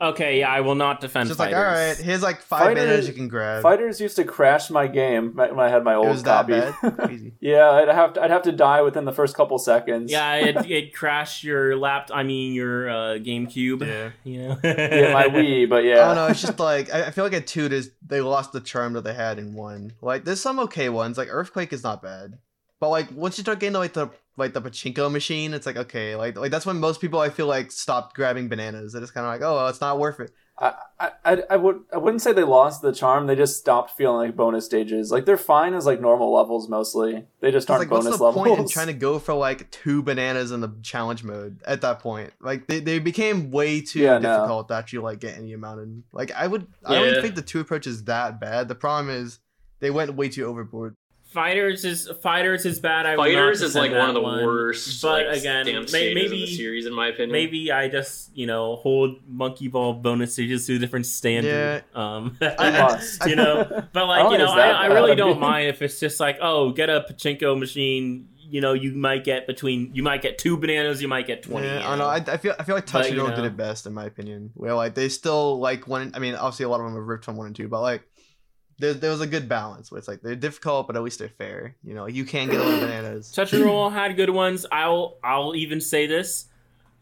A: okay, yeah, I will not defend
D: just
A: fighters.
D: like all right, here's like five
B: Fighters-
D: bananas you can grab.
B: Fighters used to crash my game when I had my
D: it
B: old
D: was that
B: copy.
D: bad. Crazy.
B: yeah, I'd have to, I'd have to die within the first couple seconds.
A: Yeah, it, it crashed your laptop. I mean, your uh, GameCube.
D: Yeah.
A: You know.
B: yeah, my Wii, but yeah, I
D: don't know. It's just like I I feel like at two, is they lost the charm that they had in one. Like there's some okay ones. Like Earthquake is not bad, but like once you start getting to like the like the pachinko machine, it's like okay, like like that's when most people I feel like stopped grabbing bananas. They're just kind of like, oh, well, it's not worth it.
B: I, I, I would I wouldn't say they lost the charm. They just stopped feeling like bonus stages. Like they're fine as like normal levels mostly. They just aren't
D: like,
B: bonus
D: what's the
B: levels.
D: point in trying to go for like two bananas in the challenge mode at that point? Like they, they became way too
B: Yeah, no.
D: difficult to actually like get any amount in. Like I would, I don't think the two approach is that bad. The problem is they went way too overboard.
A: Fighters is fighters is bad. I would
C: Fighters is like one of
A: that
C: the worst.
A: But
C: like,
A: again, may- maybe
C: in the series, in my opinion.
A: maybe I just you know hold monkey ball bonus stages to a different standard. Um, you know, but like you know, I, I really don't mind if it's just like oh, get a pachinko machine. You know, you might get between you might get two bananas, you might get twenty.
D: Yeah, I don't know. I, I feel I feel like
A: But,
D: Touch
A: you
D: Don't did
A: know.
D: it best in my opinion. Where like they still like one. I mean, obviously a lot of them have ripped from one and two, but like there, there was a good balance where it's like they're difficult, but at least they're fair. You know, you can get a little bananas.
A: Touch and Roll had good ones. I'll I'll even say this: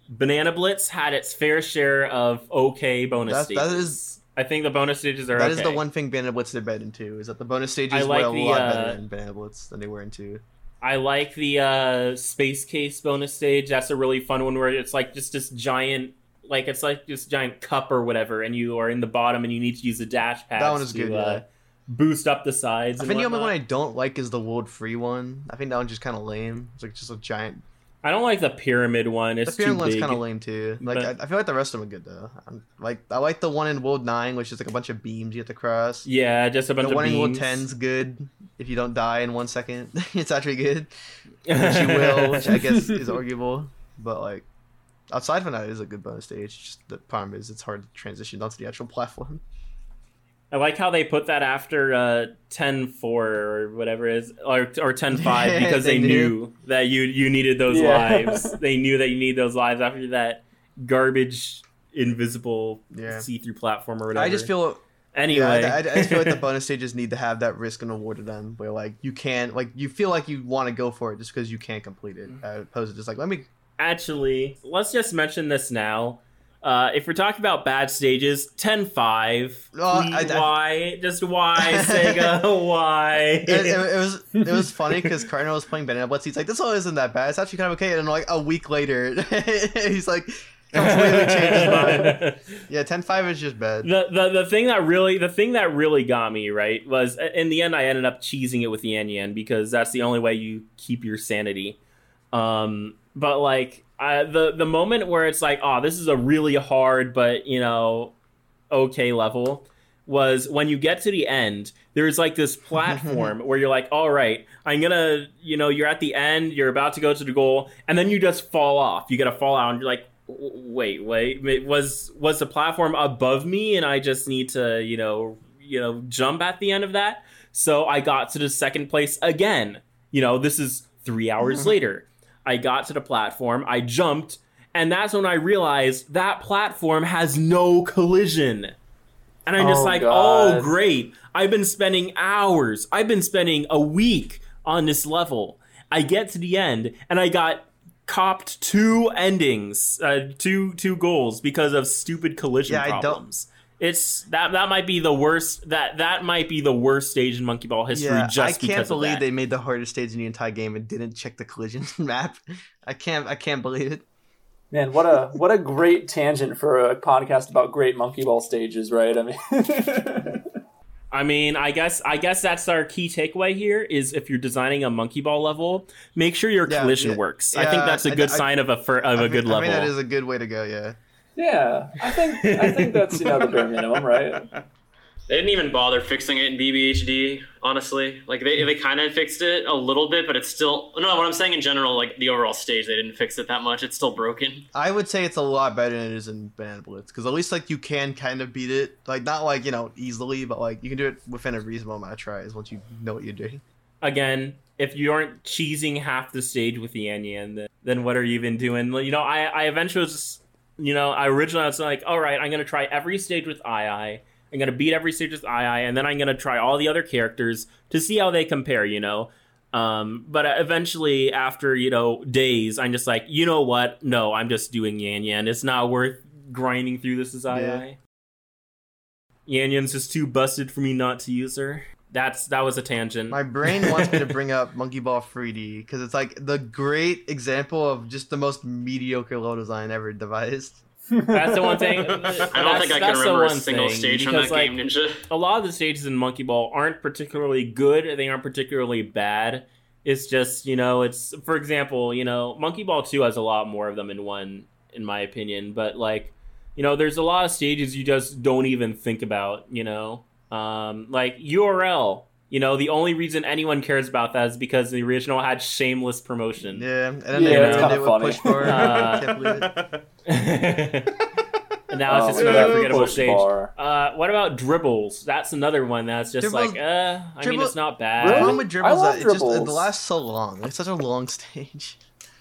A: Banana Blitz had its fair share of okay bonus
D: That-
A: stages.
D: that is-
A: I think the bonus stages are
D: That
A: okay.
D: is the one thing Banana Blitz did better in two. Is that the bonus stages
A: I like
D: were a
A: the,
D: lot
A: uh,
D: better in Banana Blitz than they were in two.
A: I like the uh, space case bonus stage. That's a really fun one where it's like just this giant, like it's like this giant cup or whatever, and you are in the bottom and you need to use the dash pad.
D: That one is
A: to
D: good,
A: uh,
D: yeah.
A: Boost up the sides.
D: I
A: and
D: think the only one. I don't like is the world free one. I think that one's just kind of lame. It's like just a giant.
A: I don't like the pyramid one. It's
D: the pyramid
A: too
D: one's kind of lame too. Like
A: But-
D: I, I feel like the rest of them are good though. I'm, like I like the one in World Nine, which is like a bunch of beams you have to cross.
A: Yeah, just a bunch
D: the
A: of
D: one in World
A: beams.
D: Ten's good. If you don't die in one second, it's actually good. Which you will, which I guess is arguable. But like outside from that, it is a good bonus stage. Just the problem is it's hard to transition onto the actual platform.
A: I like how they put that after uh, 10-4 or whatever it is, or or 10-5 because
D: They
A: they,
D: knew.
A: that you you needed those
B: Yeah.
A: lives. they knew that you need those lives after that garbage invisible
D: Yeah.
A: see-through platform or whatever.
D: I just feel
A: anyway.
D: Yeah, I, I- I just feel like the bonus stages need to have that risk and reward to them, where like you can't, like you feel like you want to go for it just because you can't complete it,
A: Mm-hmm.
D: as opposed to just like let me.
A: Actually, let's just mention this now. Uh, if we're talking about bad stages, 10-5.
D: Oh,
A: please,
D: I- I-
A: why? Just why, Sega? why?
D: It, it, it was it was funny because Cardinal was playing Banana Blitz. He's like, this one isn't that bad. It's actually kind of okay. And like a week later, he's like completely changed. Yeah, 10-5 is just bad.
A: the, the the thing that really the thing that really got me right was in the end I ended up cheesing it with Yan Yan because that's the only way you keep your sanity. Um, but like The the moment where it's like, oh, this is a really hard but you know okay level was when you get to the end. There's like this platform where you're like, all right, I'm gonna, you know, you're at the end, you're about to go to the goal, and then you just fall off. You get a fall out, and you're like, wait, wait, wait, was was the platform above me, and I just need to, you know, you know, jump at the end of that. So I got to the second place again. You know, this is three hours mm-hmm. later. I got to the platform, I jumped, and that's when I realized that platform has no collision. And I'm just
B: Oh,
A: like,
B: God.
A: oh, great. I've been spending hours, I've been spending a week on this level. I get to the end, and I got copped two endings, uh, two two goals because of stupid collision
D: Yeah,
A: problems. It's that that might be the worst that that might be the worst stage in Monkey Ball history
D: Yeah,
A: just
D: I can't
A: because
D: believe
A: of that.
D: they made the hardest stage in the entire game and didn't check the collision map. I can't. I can't believe it.
B: Man, what a what a great tangent for a podcast about great monkey ball stages, right? I mean,
A: I mean, I guess I guess that's our key takeaway here is if you're designing a monkey ball level, make sure your
D: Yeah,
A: collision
D: yeah.
A: works. I think that's a
D: I-
A: good
D: I-
A: sign of a for, of
D: I
A: a
D: think-
A: good
D: I
A: level.
D: mean, that is a good way to go. Yeah.
B: Yeah, I think I think that's you know the bare minimum, right?
C: They didn't even bother fixing it in BBHD, honestly. Like they they kind of fixed it a little bit, but it's still no. What I'm saying in general, like the overall stage, they didn't fix it that much. It's still broken.
D: I would say it's a lot better than it is in Banana Blitz because at least like you can kind of beat it, like not like you know easily, but like you can do it within a reasonable amount of tries once you know what you're doing.
A: Again, if you aren't cheesing half the stage with Yan Yan, then, then what are you even doing? You know, I I eventually was just you know I originally was like, all right, I'm gonna try every stage with AiAi. I'm gonna beat every stage with AiAi, and then I'm gonna try all the other characters to see how they compare. You know. Um, but eventually, after you know days, I'm just like, you know what? No, I'm just doing Yan Yan. It's not worth grinding through this as AiAi.
D: Yeah.
A: Yan Yan's just too busted for me not to use her. That's that was a tangent.
D: My brain wants me to bring up Monkey Ball 3D because it's like the great example of just the most mediocre level design ever devised.
A: That's the one thing.
C: I don't think I can
A: that's the
C: remember a
A: one
C: single
A: thing,
C: stage from that
A: like,
C: game, Ninja.
A: a lot of the stages in Monkey Ball aren't particularly good. They aren't particularly bad. It's just you know, it's for example, you know, Monkey Ball Two has a lot more of them in one, in my opinion. But like, you know, there's a lot of stages you just don't even think about. You know, um, like URL. You know, the only reason anyone cares about that is because the original had shameless promotion.
D: Yeah, and then
B: Yeah,
D: they
A: it's
D: ruined
B: kinda
D: it with
B: funny.
D: push bar.
A: Uh,
D: Can't believe it.
A: and now it's just
B: Oh,
A: another forgettable
B: push
A: stage. Uh, what about dribbles? That's another one that's just
D: Dribbles-
A: like, uh, I mean, it's not bad.
B: Really?
D: problem with
B: I
D: dribbles
B: love
D: is it just it lasts so long. It's such a long stage.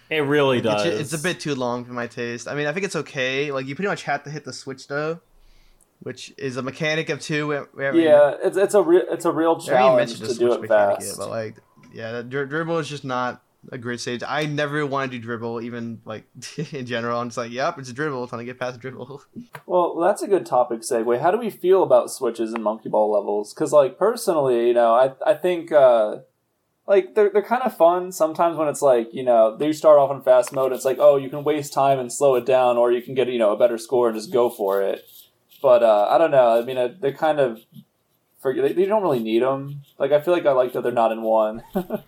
A: It really does.
D: ju- it's a bit too long for my taste. I mean, I think it's okay. Like you pretty much have to hit the switch though, which is a mechanic of two.
B: Yeah, it's it's a real it's a real challenge to do it fast.
D: yet, but like, yeah, dri- dribble is just not a great stage. I never want to do dribble, even like in general. I'm just like, yep, it's a dribble. Trying to get past dribble.
B: Well, that's a good topic segue. How do we feel about switches and monkey ball levels? Because, like, personally, you know, I I think uh, like they're they're kind of fun sometimes when it's like you know they start off in fast mode. It's like oh you can waste time and slow it down, or you can get you know a better score and just go for it. But uh, I don't know. I mean, uh, they're kind of for they, they don't really need them. Like I feel like I like that they're not in one.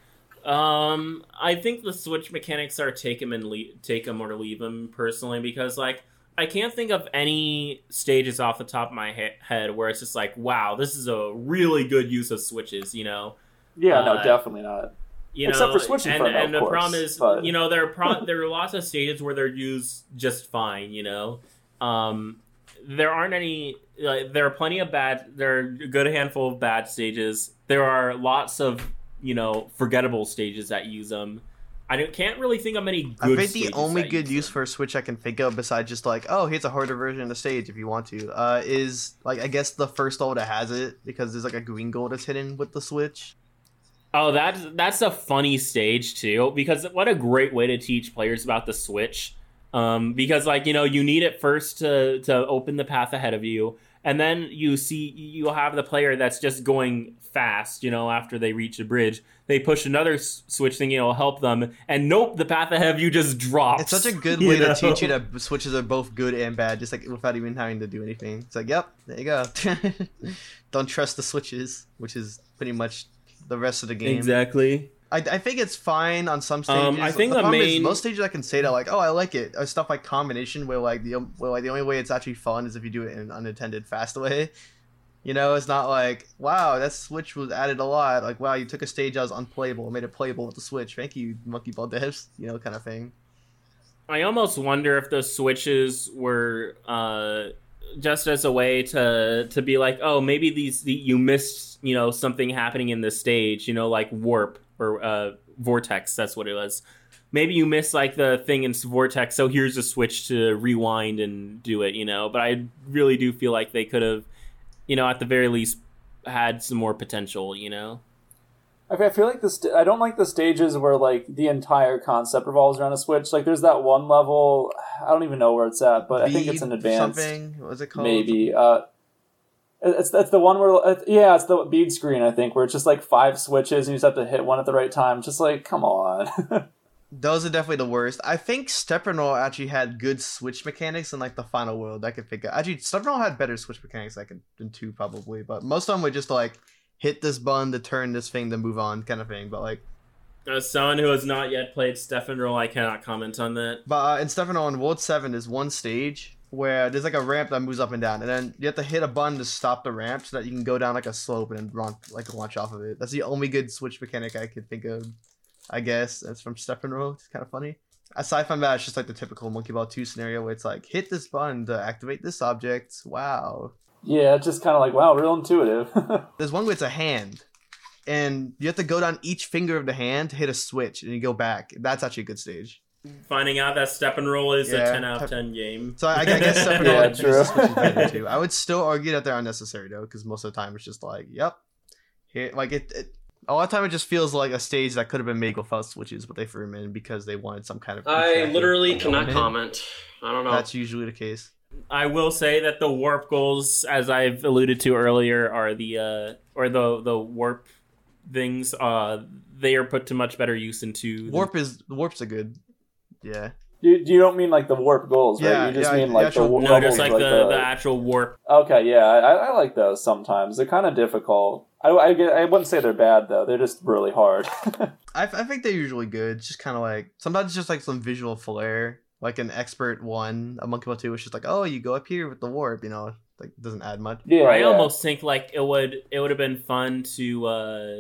A: Um, I think the switch mechanics are take them and le- take them or leave them personally because like I can't think of any stages off the top of my he- head where it's just like wow this is a really good use of switches you know
B: yeah, no,
A: Uh,
B: definitely not.
A: you
B: Except
A: know
B: for switching
A: and,
B: of
A: and the
B: course,
A: problem is
B: but-
A: you know there are pro- there are lots of stages where they're used just fine you know um there aren't any like, there are plenty of bad there are a good handful of bad stages there are lots of you know forgettable stages that use them i don't, can't really think of any good
D: I think the only good
A: use them.
D: for a switch I can think of, besides just like, oh, here's a harder version of the stage if you want to, uh, is like I guess the first level that has it because there's like a green goal that's hidden with the switch.
A: Oh, that's that's a funny stage too, because what a great way to teach players about the Switch. Um, because like you know you need it first to to open the path ahead of you, and then you see you'll have the player that's just going fast. You know, after they reach the bridge, they push another s- switch thing. It'll help them, and nope, the path ahead of you just drops.
D: It's such a good way
A: know?
D: to teach you that switches are both good and bad, just like without even having to do anything. It's like, yep, there you go. Don't trust the switches, which is pretty much the rest of the game.
A: Exactly.
D: I, I think it's fine on some stages.
A: Um, I think the
D: is
A: main-
D: most stages I can say that like, oh, I like it. Or stuff like combination where like the where like the only way it's actually fun is if you do it in an unattended fast way. You know, it's not like wow, that switch was added a lot. Like wow, you took a stage that was unplayable and made it playable with the switch. Thank you, Monkey Ball devs. You know, kind of thing.
A: I almost wonder if the switches were uh, just as a way to to be like, oh, maybe these the, you missed, you know, something happening in the stage, you know, like warp or uh, vortex. That's what it was. Maybe you missed like the thing in vortex, so here's a switch to rewind and do it, you know. But I really do feel like they could have, you know, at the very least, had some more potential, you know.
B: Okay, I feel like this. st- I don't like the stages where like the entire concept revolves around a switch. Like there's that one level, I don't even know where it's at, but I think it's an advanced.
D: Something. What was it called?
B: Maybe. Uh, it's it's the one where uh, yeah, it's the bead screen I think where it's just like five switches and you just have to hit one at the right time. Just like come on.
D: Those are definitely the worst. I think Step and Roll actually had good switch mechanics in like the final world I could think of. Actually, Step and Roll had better switch mechanics I could than two probably, but most of them were just like hit this button to turn this thing to move on kind of thing. But like,
A: As someone who has not yet played Step and Roll, I cannot comment on that.
D: but uh, in Step and Roll in World Seven, is one stage where there's like a ramp that moves up and down, and then you have to hit a button to stop the ramp so that you can go down like a slope and then run like launch off of it. That's the only good switch mechanic I could think of. I guess that's from Step and Roll. It's kind of funny. Aside from that, it's just like the typical Monkey Ball 2 scenario where it's like, hit this button to activate this object. Wow.
B: yeah, it's just kind of like wow, real intuitive.
D: There's one where it's a hand. And you have to go down each finger of the hand to hit a switch and you go back. That's actually a good stage.
A: Finding out that Step and Roll is
D: Yeah.
A: a 10 out of 10 game.
D: So I, I guess Step and Roll
B: Yeah,
D: uses
B: true.
D: switches too. I would still argue that they're unnecessary though, because most of the time it's just like, yep. Here, like it, it a lot of time it just feels like a stage that could have been made without switches, but they threw them in because they wanted some kind of.
C: I literally cannot
D: element.
C: comment. I don't know.
D: That's usually the case.
A: I will say that the warp goals, as I've alluded to earlier, are the uh, or the the warp things. Uh, they are put to much better use into the-
D: Warp is warps are good. Yeah.
B: You, you don't mean like the warp goals, right?
D: Yeah,
B: you just
D: yeah,
B: mean
D: the
B: like
D: actual-
B: the
A: No, just like, the, the actual warp.
B: Okay, yeah, I, I like those sometimes. They're kind of difficult. I, I, I wouldn't say they're bad though. They're just really hard.
D: I, I think they're usually good. It's just kind of like sometimes it's just like some visual flair, like an expert one, a Monkey Ball two. It's just like, oh, you go up here with the warp, you know, like doesn't add much.
B: yeah,
A: I
B: yeah.
A: almost think like it would it would have been fun to uh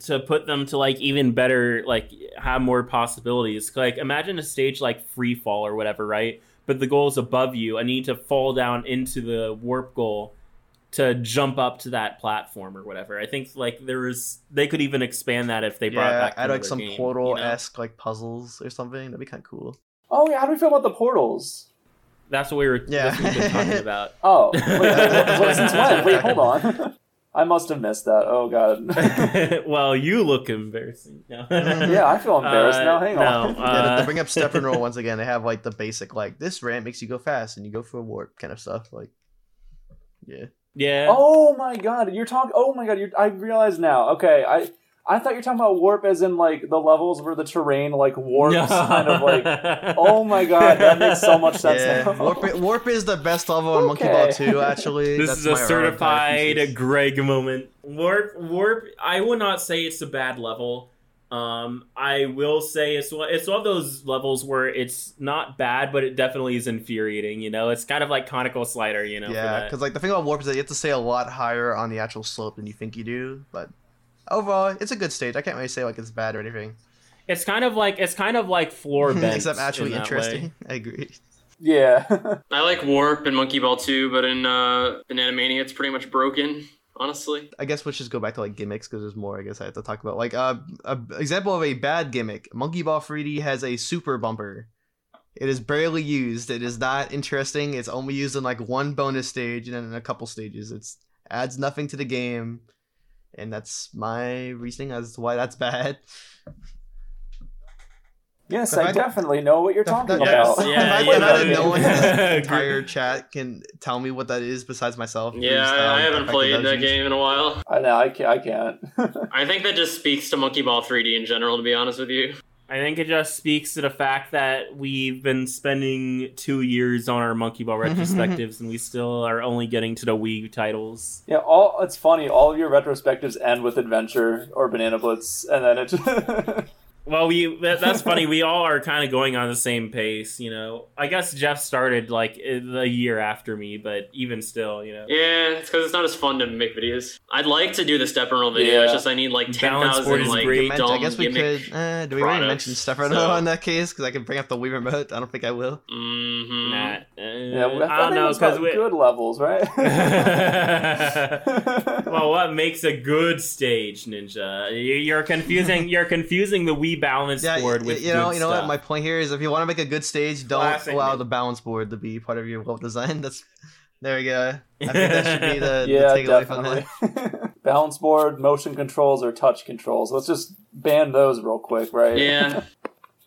A: to put them to like even better like have more possibilities. Like imagine a stage like free fall or whatever, right? But the goal is above you. I need to fall down into the warp goal to jump up to that platform or whatever. I think like there is they could even expand that if they brought
D: yeah,
A: back
D: add like some
A: game,
D: portal
A: you know?
D: esque like puzzles or something. That'd be kind of cool.
B: Oh yeah, how do we feel about the portals?
A: That's what we were
D: Yeah.
A: that's what we've been talking about.
B: Oh, wait, since when? Wait, hold on. I must have missed that. Oh god.
A: well, you look embarrassing. No.
B: yeah, I feel embarrassed
A: Uh,
B: now. Hang
A: no,
B: on.
D: yeah, to-
A: uh,
D: to bring up step and roll once again, they have like the basic like this ramp makes you go fast and you go for a warp kind of stuff. Like, yeah,
A: yeah.
B: Oh my god, you're talking. Oh my god, you're, I realize now. Okay, I I thought you're talking about warp as in like the levels where the terrain like warps, kind of like. Oh my god, that makes so much sense.
D: yeah. Warp, warp is the best level in Monkey Ball two. Actually,
A: This
D: That's
A: is a
D: my RR
A: certified
D: thesis.
A: Greg moment. Warp, warp. I would not say it's a bad level. Um, I will say it's one, it's one of those levels where it's not bad, but it definitely is infuriating. You know, it's kind of like conical slider. You know,
D: Yeah, because like the thing about warp is that you have to stay a lot higher on the actual slope than you think you do. But overall, it's a good stage. I can't really say like it's bad or anything.
A: it's kind of like it's kind of like floor bends,
D: Except actually
A: in
D: interesting. I agree.
B: Yeah.
C: I like Warp and Monkey Ball 2, but in uh, Banana Mania, it's pretty much broken, honestly.
D: I guess we'll just go back to like gimmicks because there's more. I guess I have to talk about like uh, a example of a bad gimmick. Monkey Ball 3D has a super bumper. It is barely used. It is not interesting. It's only used in like one bonus stage and then in a couple stages. It's adds nothing to the game, and that's my reasoning as to why that's bad.
B: yes,
D: The
B: I definitely know what you're
D: the-
B: talking
D: the-
A: Yes,
B: about.
A: yeah,
D: the fact
A: yeah,
D: that
A: yeah.
D: no one in the entire chat can tell me what that is besides myself.
C: Yeah,
D: is
C: I, I haven't played
D: is
C: that
D: used.
C: game in a while.
B: I know. I can't. I can't.
C: I think that just speaks to Monkey Ball 3D in general, to be honest with you.
A: I think it just speaks to the fact that we've been spending two years on our Monkey Ball retrospectives, and we still are only getting to the Wii titles.
B: yeah. All it's funny. All of your retrospectives end with adventure or banana blitz, and then it.
A: Well, we that, that's funny. We all are kind of going on the same pace, you know. I guess Jeff started like a year after me, but even still, you know.
C: Yeah, it's because it's not as fun to make videos. I'd like to do the step and roll video. It's just I need like
A: Balance
C: 10,000
A: board
C: like
A: great.
C: Dumb
D: I guess we
C: gimmick.
D: could. Uh, do we want
C: to
D: mention stuff right
C: so-
D: in that case? Because I can bring up the Wii remote. I don't think I will.
C: hmm
A: Nah, uh,
B: yeah, I,
A: I
B: thought
A: don't know because
B: about
A: we.
B: good levels, right?
A: well, what makes a good stage, Ninja? You- You're confusing. You're confusing the Wii balance
D: Yeah,
A: board with
D: you know,
A: good
D: you know
A: stuff.
D: what? My point here is, if you want to make a good stage, don't
A: Classic
D: allow
A: Nin-
D: the balance board to be part of your web design. That's there we go. I think that should be the,
B: yeah,
D: the takeaway from that.
B: definitely. Balance board, motion controls, or touch controls. Let's just ban those real quick, right?
C: Yeah.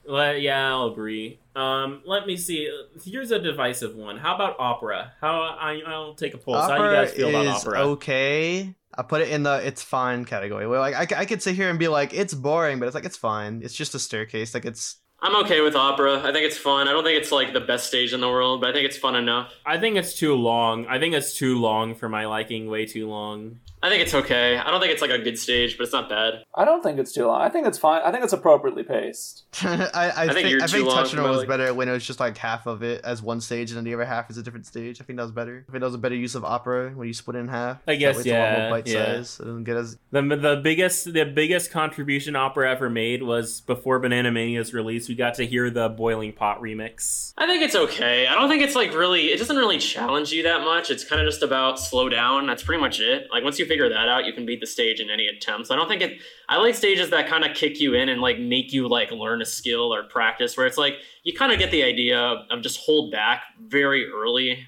A: Well, yeah, I'll agree. Um, let me see. Here's a divisive one. How about opera? How I, I'll take a pulse. How do you guys feel about
D: is
A: opera?
D: okay. I put it in the it's fine category. Well, like I could sit here and be like it's boring, but it's like it's fine. It's just a staircase. Like it's
C: I'm okay with opera. I think it's fun. I don't think it's like the best stage in the world, but I think it's fun enough.
A: I think it's too long. I think it's too long for my liking. Way too long.
C: I think it's okay. I don't think it's like a good stage, but it's not bad.
B: I don't think it's too long. I think it's fine. I think it's appropriately paced.
D: I, I,
C: think
D: think,
C: you're
D: I think
C: long
D: Touch and Roll was
C: liking.
D: better when it was just like half of it as one stage and then the other half is a different stage. I think that was better. I think that was a better use of opera when you split it in half.
A: I guess,
D: that way it's a lot
A: yeah,
D: more bite
A: yeah.
D: size. It doesn't get as
A: The the biggest the biggest contribution opera ever made was before Banana Mania's release. We got to hear the Boiling Pot remix.
C: I think it's okay. I don't think it's like really. It doesn't really challenge you that much. It's kind of just about slow down. That's pretty much it. Like once you figure that out, you can beat the stage in any attempt. So I don't think it. I like stages that kind of kick you in and like make you like learn a skill or practice. Where it's like you kind of get the idea of just hold back very early,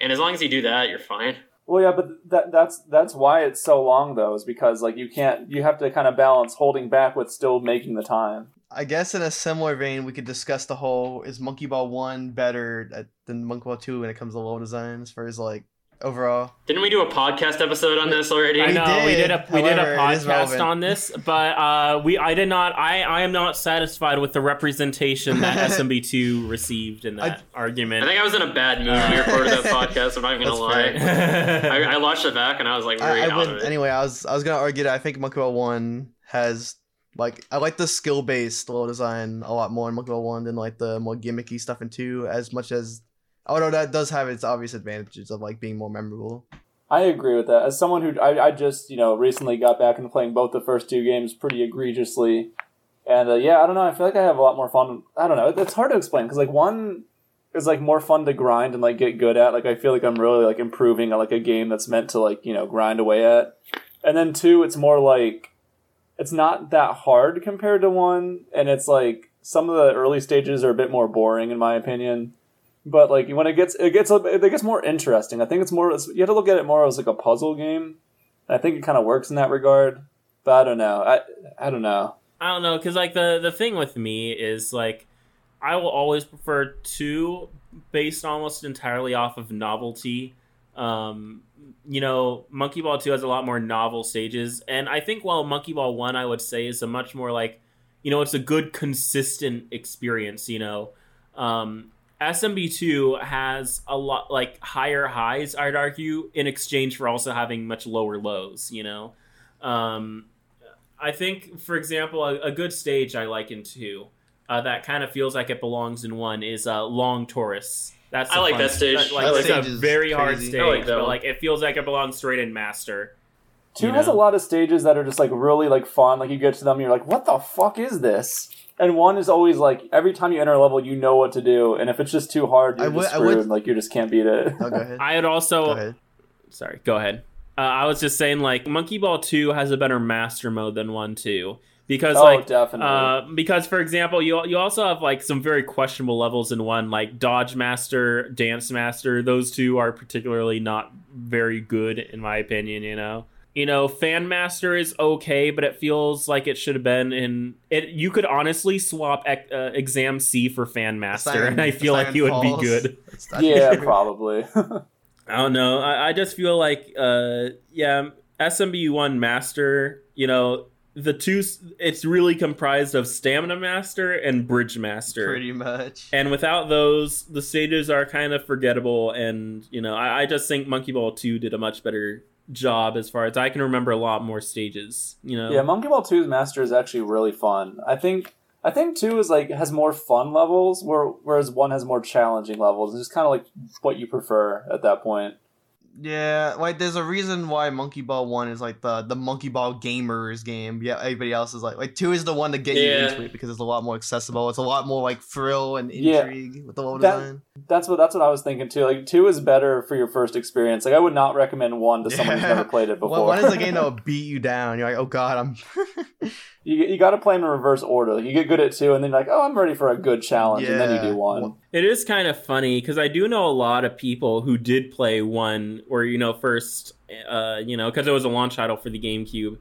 C: and as long as you do that, you're fine.
B: Well, yeah, but that that's that's why it's so long though, is because like you can't you have to kind of balance holding back with still making the time.
D: I guess in a similar vein, we could discuss the whole is Monkey Ball One better at, than Monkey Ball Two when it comes to level design, as far as like overall.
C: Didn't we do a podcast episode on this already?
A: I know we
D: did.
A: did a we did a
D: However, it is
A: podcast on this, but uh, we I did not I I am not satisfied with the representation that SMB2 received in that
C: I
A: argument.
C: I think I was in a bad mood when we recorded that podcast. I'm not even gonna lie. I, I watched it back and I was like
D: I, I
C: out
D: would
C: of it.
D: anyway. I was I was gonna argue that I think Monkey Ball One has like I like the skill based level design a lot more in Monkey Ball One than like the more gimmicky stuff in Two. As much as although that does have its obvious advantages of like being more memorable.
B: I agree with that. As someone who I, I just you know recently got back into playing both the first two games pretty egregiously, and uh, yeah, I don't know. I feel like I have a lot more fun. I don't know. It's hard to explain because like one is like more fun to grind and like get good at. Like I feel like I'm really like improving like a game that's meant to like you know grind away at, and then two, it's more like it's not that hard compared to one, and it's like some of the early stages are a bit more boring in my opinion but like when it gets it gets it gets more interesting. I think it's more you have to look at it more as like a puzzle game. I think it kind of works in that regard. But I don't know. I I don't know.
A: I don't know because like the the thing with me is like I will always prefer two based almost entirely off of novelty. Um, you know, Monkey Ball Two has a lot more novel stages, and I think while Monkey Ball One, I would say, is a much more like you know, it's a good consistent experience. You know, um, SMB two has a lot like higher highs. I'd argue in exchange for also having much lower lows. You know. Um, I think, for example, a, a good stage I like in two uh, that kind of feels like it belongs in one is uh, Long Torus. That's
C: I like
A: fun-
C: that stage.
A: Like,
C: I like
A: it's
D: that.
A: a
D: Stage is
A: very hard
D: crazy.
A: stage,
C: I like that
A: but like it feels like it belongs straight in Master.
B: Two
A: You
B: has a lot of stages that are just like really like fun. Like you get to them, and you're like, what the fuck is this? And one is always like every time you enter a level, you know what to do. And if it's just too hard, you're
D: I would-
B: just
D: I would-
B: screwed. Like you just can't beat it.
D: Oh, go ahead.
A: I had also
D: go ahead.
A: sorry, go ahead. Uh, I was just saying like Monkey Ball Two has a better Master mode than one too because
B: oh,
A: like
B: definitely.
A: Uh, because for example, you you also have like some very questionable levels in one, like Dodge Master, Dance Master. Those two are particularly not very good in my opinion. You know, you know, Fan Master is okay, but it feels like it should have been in it. You could honestly swap ec- uh, Exam C for Fan Master,
D: Simon-
A: and I feel like
D: Simon
A: you would be good.
B: Yeah, probably.
A: I don't know. I, I just feel like, uh, yeah, SMB one master. You know, the two. It's really comprised of stamina master and bridge master.
D: Pretty much.
A: And without those, the stages are kind of forgettable. And you know, I, I just think Monkey Ball Two did a much better job as far as I can remember. A lot more stages. You know.
B: Yeah, Monkey Ball 2's master is actually really fun. I think I think two is like has more fun levels, where whereas one has more challenging levels. It's just kind of like what you prefer at that point.
D: Yeah, like there's a reason why Monkey Ball One is like the the Monkey Ball gamers game. Yeah, everybody else is like like two is the one to get you into it because it's a lot more accessible. It's a lot more like thrill and
B: Yeah.
D: intrigue with the level
B: That-
D: design.
B: That's what that's what I was thinking too. Like two is better for your first experience. Like I would not recommend one to someone who's never played it before.
D: One, one is a game that will beat you down. You're like, oh god, I'm.
B: you you got to play them in reverse order. You get good at two, and then you're like, oh, I'm ready for a good challenge, and then you do one.
A: It is kind of funny because I do know a lot of people who did play one, or you know, first, uh, you know, because it was a launch title for the GameCube,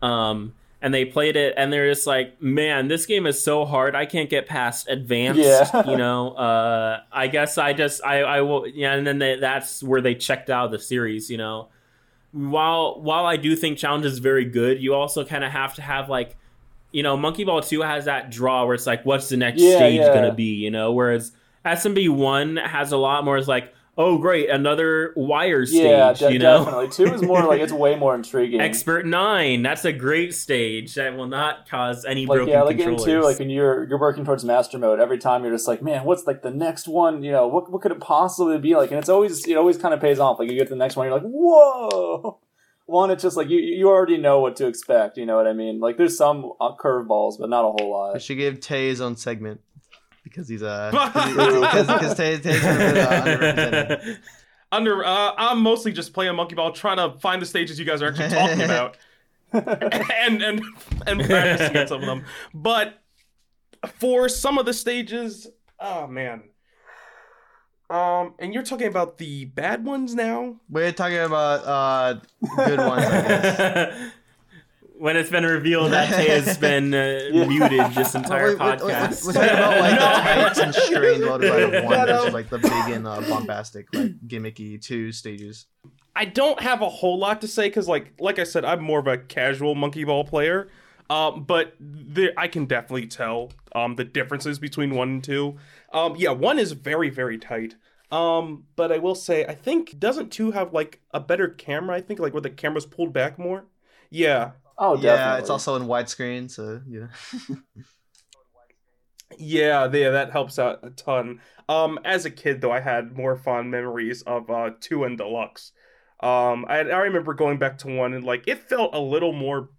A: um, and they played it, and they're just like, "Man, this game is so hard. I can't get past advanced."
B: Yeah.
A: you know, uh, I guess I just I I will, yeah, and then they, that's where they checked out the series. You know, while while I do think challenge is very good, you also kind of have to have like. You know, Monkey Ball 2 has that draw where it's like, what's the next
B: Yeah,
A: stage
B: yeah.
A: gonna be? You know, whereas SMB one has a lot more. It's like, oh great, another wire stage.
B: Yeah, de-
A: you know,
B: definitely. Two is more like it's way more intriguing.
A: expert nine. That's a great stage that will not cause any
B: like
A: broken
B: yeah, like in two, like when you're you're working towards master mode, every time you're just like, man, what's like the next one? You know, what what could it possibly be like? And it's always it always kind of pays off. Like you get to the next one, you're like, whoa. One, it's just like you you already know what to expect. You know what I mean? Like there's some uh, curveballs, but not a whole
D: I
B: lot.
D: should give Tay his own segment because he's uh because because a bit, uh, underrepresented.
E: Under, uh, I'm mostly just playing Monkey Ball, trying to find the stages you guys are actually talking about, and and and practicing at some of them. But for some of the stages, oh man. Um, and you're talking about the bad ones now.
D: We're talking about uh good ones. I guess.
A: when it's been revealed that Tay has been uh,
B: Yeah.
A: muted this entire
D: Wait, wait, wait,
A: podcast.
D: We're talking about like
E: No.
D: the tight and strained world of one,
B: Shut
D: which is like the big and uh, bombastic, like gimmicky two stages.
E: I don't have a whole lot to say because, like, like I said, I'm more of a casual monkey ball player. Um, but there, I can definitely tell um the differences between one and two. Um, yeah, one is very very tight. Um, but I will say, I think doesn't two have like a better camera? I think like where the camera's pulled back more. Yeah,
B: Oh,
D: yeah,
B: definitely.
D: it's also in widescreen, so yeah.
E: Yeah, yeah, that helps out a ton. Um, as a kid though, I had more fond memories of uh two and deluxe. Um, I I remember going back to one and like it felt a little more,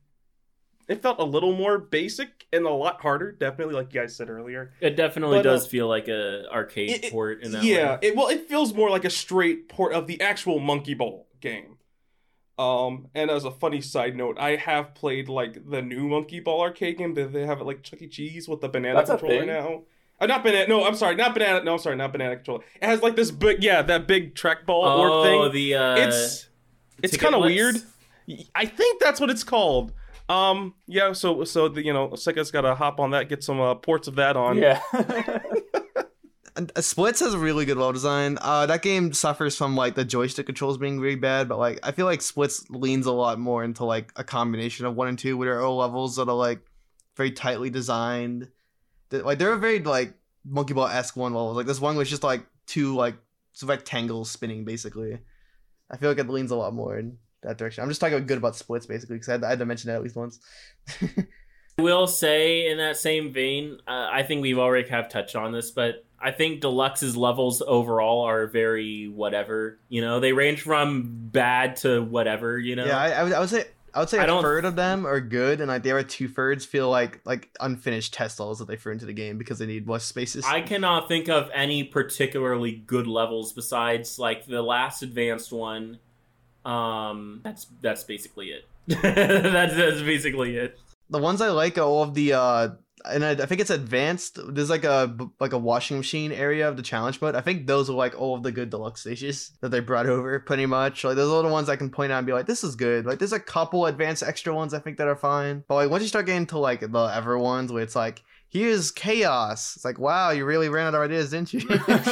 E: it felt a little more basic and a lot harder. Definitely, like you guys said earlier.
A: It definitely
E: But, uh,
A: does feel like a arcade
E: It- it-
A: port in that
E: yeah,
A: way.
E: it well, it feels more like a straight port of the actual Monkey Ball game. Um, and as a funny side note, I have played like the new Monkey Ball arcade game that they have at like Chuck E. Cheese with the banana
B: That's a
E: controller
B: thing?
E: now. Uh, not banana. No, I'm sorry, not banana. No, I'm sorry, not banana controller. It has like this big, yeah, that big trackball
A: Oh,
E: orb thing.
A: the uh,
E: it's it's kind of weird. I think that's what it's called. Um, yeah. So so the you know Sega's got to hop on that, get some uh, ports of that on.
B: Yeah.
D: Uh, Splitz has a really good level design. Uh, that game suffers from like the joystick controls being really bad, but like I feel like Splitz leans a lot more into like a combination of one and two, where there are levels that are like very tightly designed. Like they're very like Monkey Ball esque one levels. Like this one was just like two like rectangles spinning basically. I feel like it leans a lot more in that direction. I'm just talking good about Splitz basically because I, had- I had to mention that at least once.
A: Will say in that same vein, uh, I think we've already have touched on this, but I think Deluxe's levels overall are very whatever. You know, they range from bad to whatever. You know,
D: Yeah, I, I, would, I would say I would say
A: I
D: a third of them are good, and like the other two thirds feel like like unfinished test levels that they threw into the game because they need more spaces.
A: I cannot think of any particularly good levels besides like the last advanced one. Um, that's that's basically it. that's that's basically it.
D: The ones I like are all of the uh, and I, I think it's advanced. There's like a like a washing machine area of the challenge mode. I think those are like all of the good deluxe stages that they brought over, pretty much. Like those are the ones I can point out and be like, this is good. Like there's a couple advanced extra ones I think that are fine, but like once you start getting to like the ever ones where it's like. Here's chaos. It's like, wow, you really ran out of ideas, didn't you?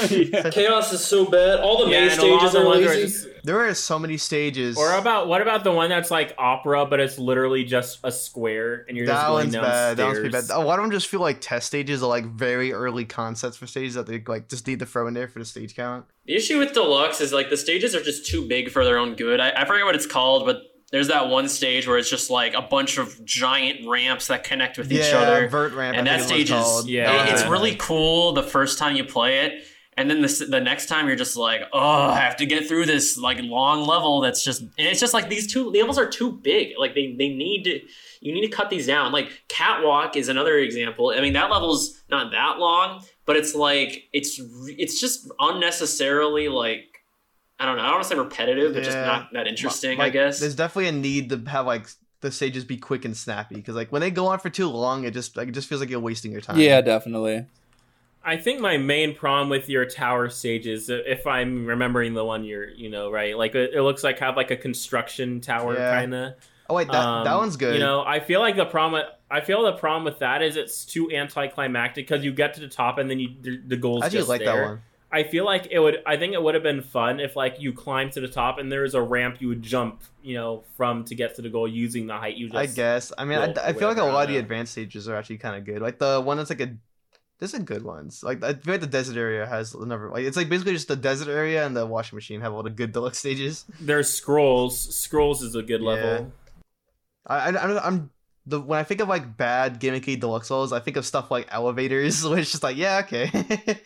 B: Yeah.
C: Chaos is so bad. All the
A: Yeah,
C: main
A: and a lot of
C: stages are
A: ones
C: lazy.
A: just-
D: There are so many stages.
A: Or about what about the one that's like opera, but it's literally just a square, and you're just
D: that
A: going
D: one's
A: downstairs.
D: bad. That one's pretty bad. A lot of them just feel like test stages are like very early concepts for stages that they like just need to throw in there for the stage count.
C: The issue with deluxe is like the stages are just too big for their own good. I, I forget what it's called, but there's that one stage where it's just like a bunch of giant ramps that connect with each other.
D: vert ramp.
C: and
D: I
C: that
D: think
C: stage is
D: called.
A: Yeah.
C: it- it's really cool the first time you play it and then the, the next time you're just like oh i have to get through this like long level that's just and it's just like these two levels are too big like they, they need to you need to cut these down like catwalk is another example i mean that level's not that long but it's like it's it's just unnecessarily like i don't know i don't want to say repetitive but just not that interesting i guess
D: there's definitely a need to have like the stages be quick and snappy because like when they go on for too long, it just like it just feels like you're wasting your time.
F: Yeah, definitely.
A: I think my main problem with your tower stages, if I'm remembering the one you're, you know, right, like it, it looks like have like a construction tower
D: Yeah.
A: kind of.
D: Oh wait, that that um, one's good.
A: You know, I feel like the problem. I feel the problem with that is it's too anticlimactic because you get to the top and then you the, the goal's
D: I actually
A: just
D: like
A: there.
D: that one.
A: I feel like it would. I think it would have been fun if like you climbed to the top and there was a ramp you would jump, you know, from to get to the goal using the height you just.
D: I guess. I mean, I, I feel like a lot of the
A: uh,
D: advanced stages are actually kind of good. Like the one that's like a. There's some good ones. Like I feel like the desert area has a number. Like it's like basically just the desert area and the washing machine have all the good deluxe stages.
A: There's scrolls. Scrolls is a good
D: Yeah.
A: level.
D: I, I, I'm the when I think of like bad gimmicky deluxe levels, I think of stuff like elevators, it's just like yeah okay,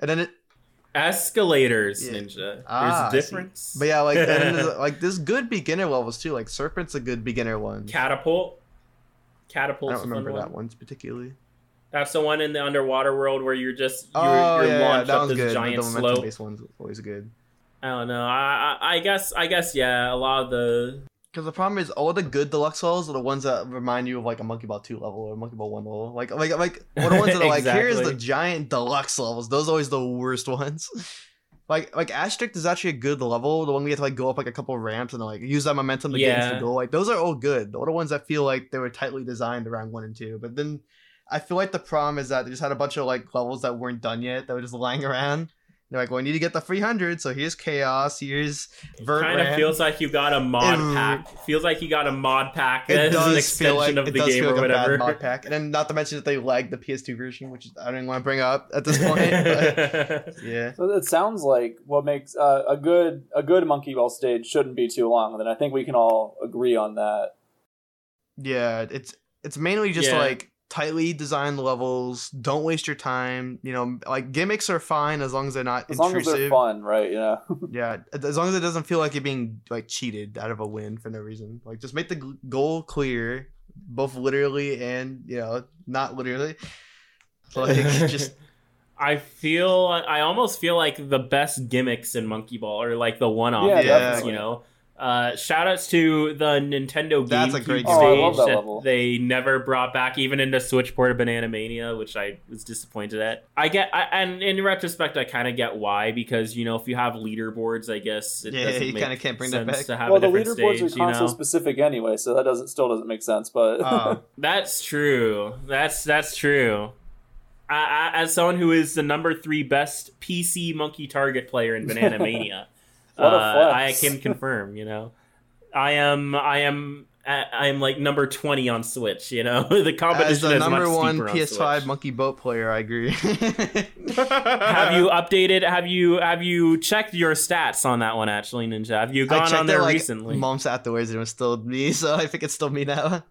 D: and then it
A: Escalators,
D: Yeah.
A: Ninja. There's
D: Ah, I
A: a difference.
D: but yeah like there's, like there's good beginner levels too. Like Serpent's a good beginner one.
A: Catapult.
D: catapult
A: I
D: don't remember
A: one.
D: that one particularly.
A: That's the one in the underwater world where you're just you're,
D: oh
A: you're
D: yeah, yeah,
A: launched
D: that
A: up this
D: good.
A: giant
D: the
A: slope.
D: based one's always good.
A: I don't know. I, I I guess I guess yeah. A lot of the
D: Because the problem is all the good deluxe levels are the ones that remind you of like a Monkey Ball two level or a Monkey Ball one level. Like like like what the ones that are like here's the giant deluxe levels. Those are always the worst ones. Like like Astrict is actually a good level. The one we have to like go up like a couple ramps and like use that momentum to get into
A: Yeah.
D: the goal. Like those are all good. Are the ones that feel like they were tightly designed around one and two. But then I feel like the problem is that they just had a bunch of like levels that weren't done yet that were just lying around. They're like, well, we need to get the 300, so here's chaos, here's vert
A: Kind of feels like you got a mod
D: It-
A: pack. Feels like you got a mod pack
D: it
A: as an
D: does feel like
A: of
D: it
A: the
D: does
A: game
D: feel
A: or
D: like a
A: whatever.
D: bad mod pack, and then not to mention that they lagged the PS2 version, which I don't even want to bring up at this point. but yeah,
B: So it sounds like what makes uh, a good a good monkey ball stage shouldn't be too long. And then I think we can all agree on that.
D: yeah, it's it's mainly just
A: Yeah.
D: like tightly designed levels. Don't waste your time. You know, like gimmicks are fine as long as they're not
B: As long as
D: intrusive.
B: they're fun, right? Yeah.
D: Yeah, as long as it doesn't feel like you're being like cheated out of a win for no reason. Like just make the goal clear, both literally and you know not literally. Like just
A: I feel I almost feel like the best gimmicks in Monkey Ball are like the one-off
B: Yeah,
A: you know. Uh, shout outs to the Nintendo
D: That's a
A: GameCube
D: great
A: stage.
B: Oh, that
A: that they never brought back, even into Switch port of Banana Mania, which I was disappointed at. I get, I, and in retrospect, I kind of get why because you know if you have leaderboards, I guess it
D: Yeah,
A: doesn't
D: you
A: make
D: kinda can't bring that
A: sense
D: back.
A: to have
B: well,
A: a
B: the
A: different
B: leaderboards
A: stage,
B: are
A: you
B: console
A: know.
B: specific anyway, so that doesn't still doesn't make sense. But
D: uh,
A: That's true. That's that's true. I, I, as someone who is the number three best PC monkey target player in Banana Mania,
B: What a
A: uh, I can confirm. You know, I am. I am. I am like number twenty on Switch. You know, the competition
D: as the
A: is
D: number
A: much
D: one
A: steeper on
D: PS5
A: Switch.
D: monkey boat player, I agree.
A: Have you updated? Have you have you checked your stats on that one? Actually, Ninja, have you
D: I
A: gone
D: checked
A: on there
D: it like
A: recently?
D: months afterwards and it was still me, so I think it's still me now.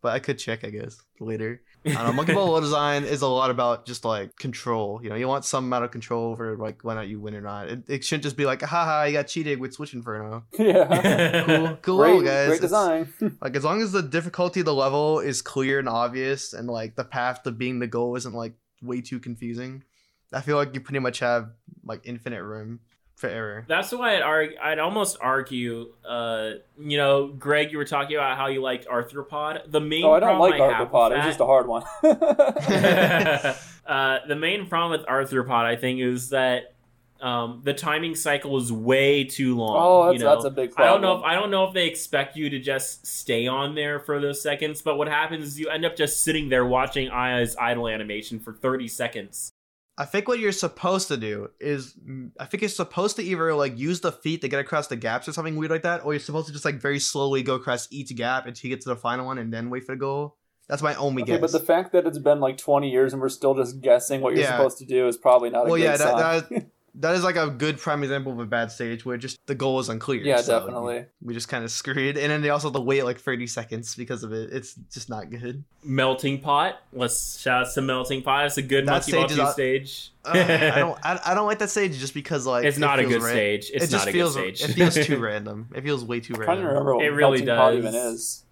D: But I could check, I guess, later. I don't know. Monkey Ball design is a lot about just like control. You know, you want some amount of control over like whether or not you win or not. It, it shouldn't just be like, haha, you got cheated with Switch Inferno.
B: yeah,
D: Cool, cool,
B: great,
D: guys.
B: great
D: It's-
B: design.
D: Like as long as the difficulty of the level is clear and obvious, and like the path to being the goal isn't like way too confusing, I feel like you pretty much have like infinite room for error.
A: That's why I'd argue, I'd almost argue. Uh, you know, Greg, you were talking about how you liked Arthropod. The main
B: oh, I don't like
A: I
B: Arthropod.
A: with
B: It was
A: that-
B: just a hard one.
A: uh, the main problem with Arthropod, I think, is that um, the timing cycle is way too long.
B: oh, that's
A: you know?
B: that's a big Problem.
A: I don't know if I don't know if they expect you to just stay on there for those seconds, but what happens is you end up just sitting there watching AiAi's idle animation for thirty seconds.
D: I think what you're supposed to do is, mm, I think you're supposed to either like use the feet to get across the gaps or something weird like that, or you're supposed to just like very slowly go across each gap until you get to the final one and then wait for the goal. That's my only
B: Okay,
D: guess.
B: but the fact that it's been like 20 years and we're still just guessing what you're
D: Yeah.
B: supposed to do is probably not a
D: well,
B: good
D: yeah, that, that that is like a good prime example of a bad stage where just the goal is unclear.
B: yeah,
D: so
B: definitely.
D: We just kind of screwed, and then they also have to wait like 30 seconds because of it. It's just not good.
A: Melting Pot. Let's shout out to Melting Pot. It's a good
D: That
A: Monkey
D: stage is
A: 2
D: a-
A: stage.
D: Uh, I don't, I, I don't like that stage just because like
A: it's
D: it
A: not a good
D: ra-
A: stage. It's
D: it just
A: not a
D: feels
A: good stage.
D: it feels too random. It feels way too random.
B: I'm trying to remember what
A: It really
B: Melting Pot
A: does.
B: even is.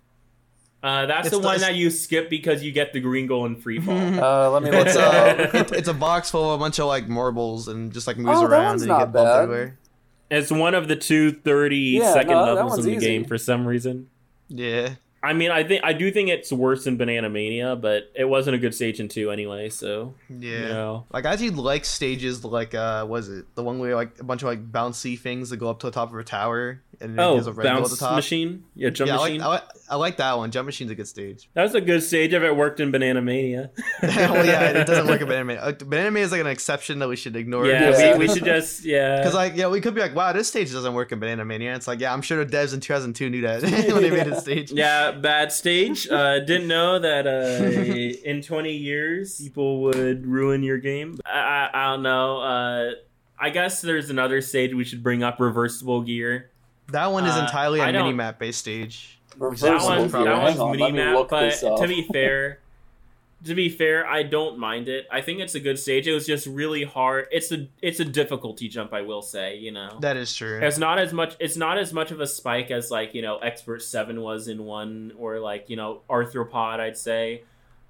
A: Uh, that's
D: It's
A: the
D: the-
A: one that you skip because you get the green goal in free fall.
B: Uh, let me look
D: It's
B: it
D: a
B: up.
D: it, it's a box full of a bunch of like marbles and just like moves
B: Oh, that
D: around
B: one's
D: and you
B: not
D: get bumped
B: bad.
D: everywhere.
A: It's one of the two 30
B: Yeah,
A: second
B: no,
A: levels in the
B: easy.
A: game for some reason.
D: Yeah.
A: I mean, I think I do think it's worse than Banana Mania, but it wasn't a good stage in two anyway. So
D: Yeah.
A: you know,
D: Like I actually like stages like uh was it the one where like a bunch of like bouncy things that go up to the top of a tower and then
A: oh,
D: there's a red
A: bounce
D: the top.
A: machine, yeah, jump
D: yeah, I like. I like I like that one. Jump machine's a good stage.
A: That was a good stage if it worked in Banana Mania.
D: well, yeah, it doesn't work in Banana Mania. Banana Mania is like an exception that we should ignore.
A: yeah,
B: Yeah.
A: We, we should just yeah.
D: Because like yeah, we could be like, wow, this stage doesn't work in Banana Mania. It's like yeah, I'm sure the devs in 2002 knew that when they made the stage.
A: Yeah, bad stage. Uh, didn't know that uh, in 20 years people would ruin your game. I, I, I don't know. Uh, I guess there's another stage we should bring up: reversible gear.
D: That one is
A: Uh,
D: entirely a
A: I don't-
D: mini map based stage.
A: That
B: Reversible
A: one,
D: Reversible
A: that
D: gear.
A: one's
B: Hang on,
A: mini
B: let me
A: map.
B: look
A: But
B: this up.
A: to be fair, to be fair, I don't mind it. I think it's a good stage. It was just really hard. It's a it's a difficulty jump. I will say, you know.
D: That is true.
A: It's not as much. It's not as much of a spike as like you know Expert Seven was in one, or like you know Arthropod. I'd say.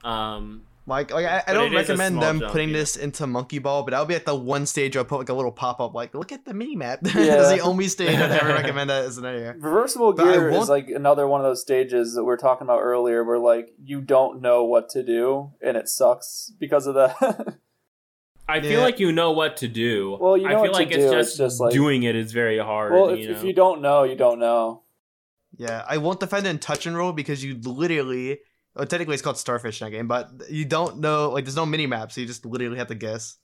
A: Um,
D: Like, like I, I don't
A: it is a
D: recommend them
A: jump,
D: putting
A: yeah.
D: this into Monkey Ball, but I'll be at the one stage where I put like a little pop up, like, look at the mini map. That's
B: Yeah.
D: the only stage I'd ever recommend that as an area.
B: Reversible
D: But
B: gear is like another one of those stages that we are talking about earlier where like you don't know what to do and it sucks because of that.
A: I feel
D: Yeah.
A: like you know what to do.
B: Well, you know
A: I feel
B: what to
A: like it's
B: do,
A: just,
B: it's just like-
A: doing it is very hard.
B: Well, if
A: you
B: you,
A: know?
B: if you don't know, you don't know.
D: Yeah, I won't defend it in touch and roll because you literally, well, technically it's called Starfish in that game, but you don't know, like, there's no mini map, so you just literally have to guess.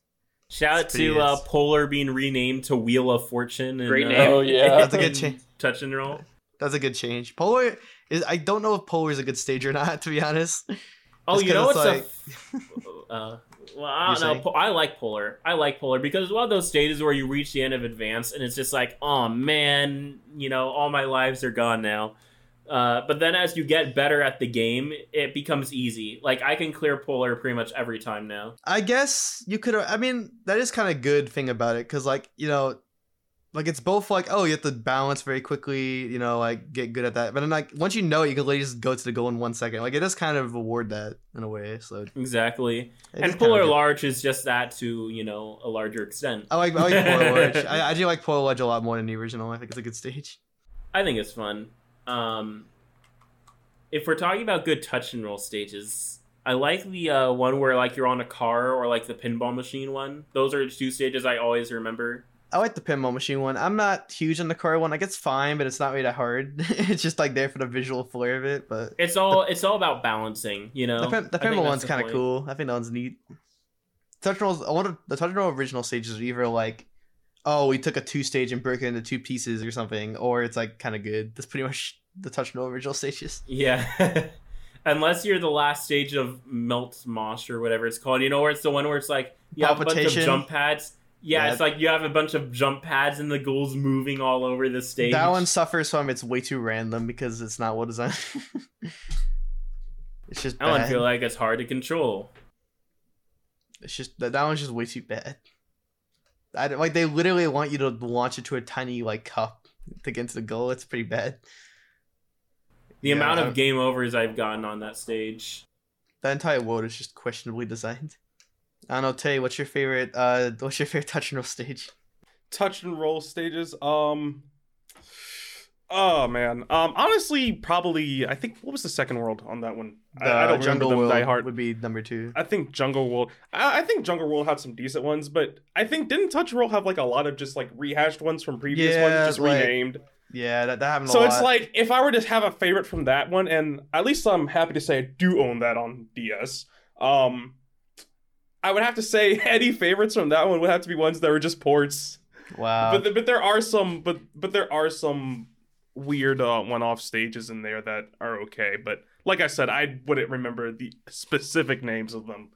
A: Shout out
D: It's pretty
A: to uh. Polar being renamed to Wheel of Fortune. And,
C: Great
A: uh,
C: name.
B: Oh yeah.
D: That's a good change.
A: Touch and roll.
D: That's a good change. Polar is, I don't know if Polar is a good stage or not, to be honest.
A: Oh,
D: Just
A: you know what's
D: it's
A: a f- uh, well, I
D: You're
A: don't know.
D: saying?
A: Po- I like Polar. I like Polar because it's one of those stages where you reach the end of Advance and it's just like, oh man, you know, all my lives are gone now. Uh, but then as you get better at the game, it becomes easy. Like I can clear Polar pretty much every time now.
D: I guess you could. I mean, that is kind of good thing about it because, like, you know, like it's both like, oh, you have to balance very quickly, you know, like get good at that. But then, like, once you know, it, you can literally just go to the goal in one second. Like, it does kind of reward that in a way. So,
A: Exactly. and Polar. Large is just that to you know a larger extent.
D: I like I like Polar large. I, I do like Polar Wedge a lot more than the original. I think it's a good stage.
A: I think it's fun. Um, if we're talking about good touch and roll stages, I like the uh, one where like you're on a car or like the pinball machine one. Those are two stages I always remember.
D: I like the pinball machine one. I'm not huge on the car one. Like it's fine, but it's not really that hard. it's just like there for the visual flair of it. But
A: It's all it's all about balancing, you know.
D: the, pin, the pinball one's kind of cool. I think that one's neat. Touch and rolls. I wonder the touch and roll original stages are either like, oh, we took a two stage and broke it into two pieces or something, or it's like kind of good. That's pretty much the touch roll original stages.
A: Yeah. Unless you're the last stage of Melt Mosh or whatever it's called, you know, where it's the one where it's like you have a bunch of jump pads. Yeah,
D: Yeah.
A: it's like you have a bunch of jump pads and the ghouls moving all over the stage.
D: That one suffers from it's way too random because it's not well designed. it's just
A: That one
D: bad.
A: feel like it's hard to control.
D: It's just that, that one's just way too bad. I like they literally want you to launch it to a tiny like cup to get into the goal. It's pretty bad.
A: The
D: Yeah,
A: amount of game overs I've gotten on that stage.
D: That entire world is just questionably designed. I don't know, Tay. What's your favorite? Uh, what's your favorite touch and roll stage?
E: touch and roll stages. Um. Oh man. Um. Honestly, probably. I think what was the second world on that one? I, I
D: The
E: don't
D: Jungle
E: remember
D: World
E: them die hard.
D: would be number two.
E: I think Jungle World. I, I think Jungle World had some decent ones, but I think didn't Touch and Roll have like a lot of just like rehashed ones from previous
D: Yeah,
E: ones, just
D: like-
E: renamed.
D: Yeah, that, that happened a lot.
E: So it's like if I were to have a favorite from that one, and at least I'm happy to say I do own that on DS. Um, I would have to say any favorites from that one would have to be ones that were just ports.
D: wow.
E: but th- but there are some but but there are some weird uh, one-off stages in there that are okay. But like I said, I wouldn't remember the specific names of them.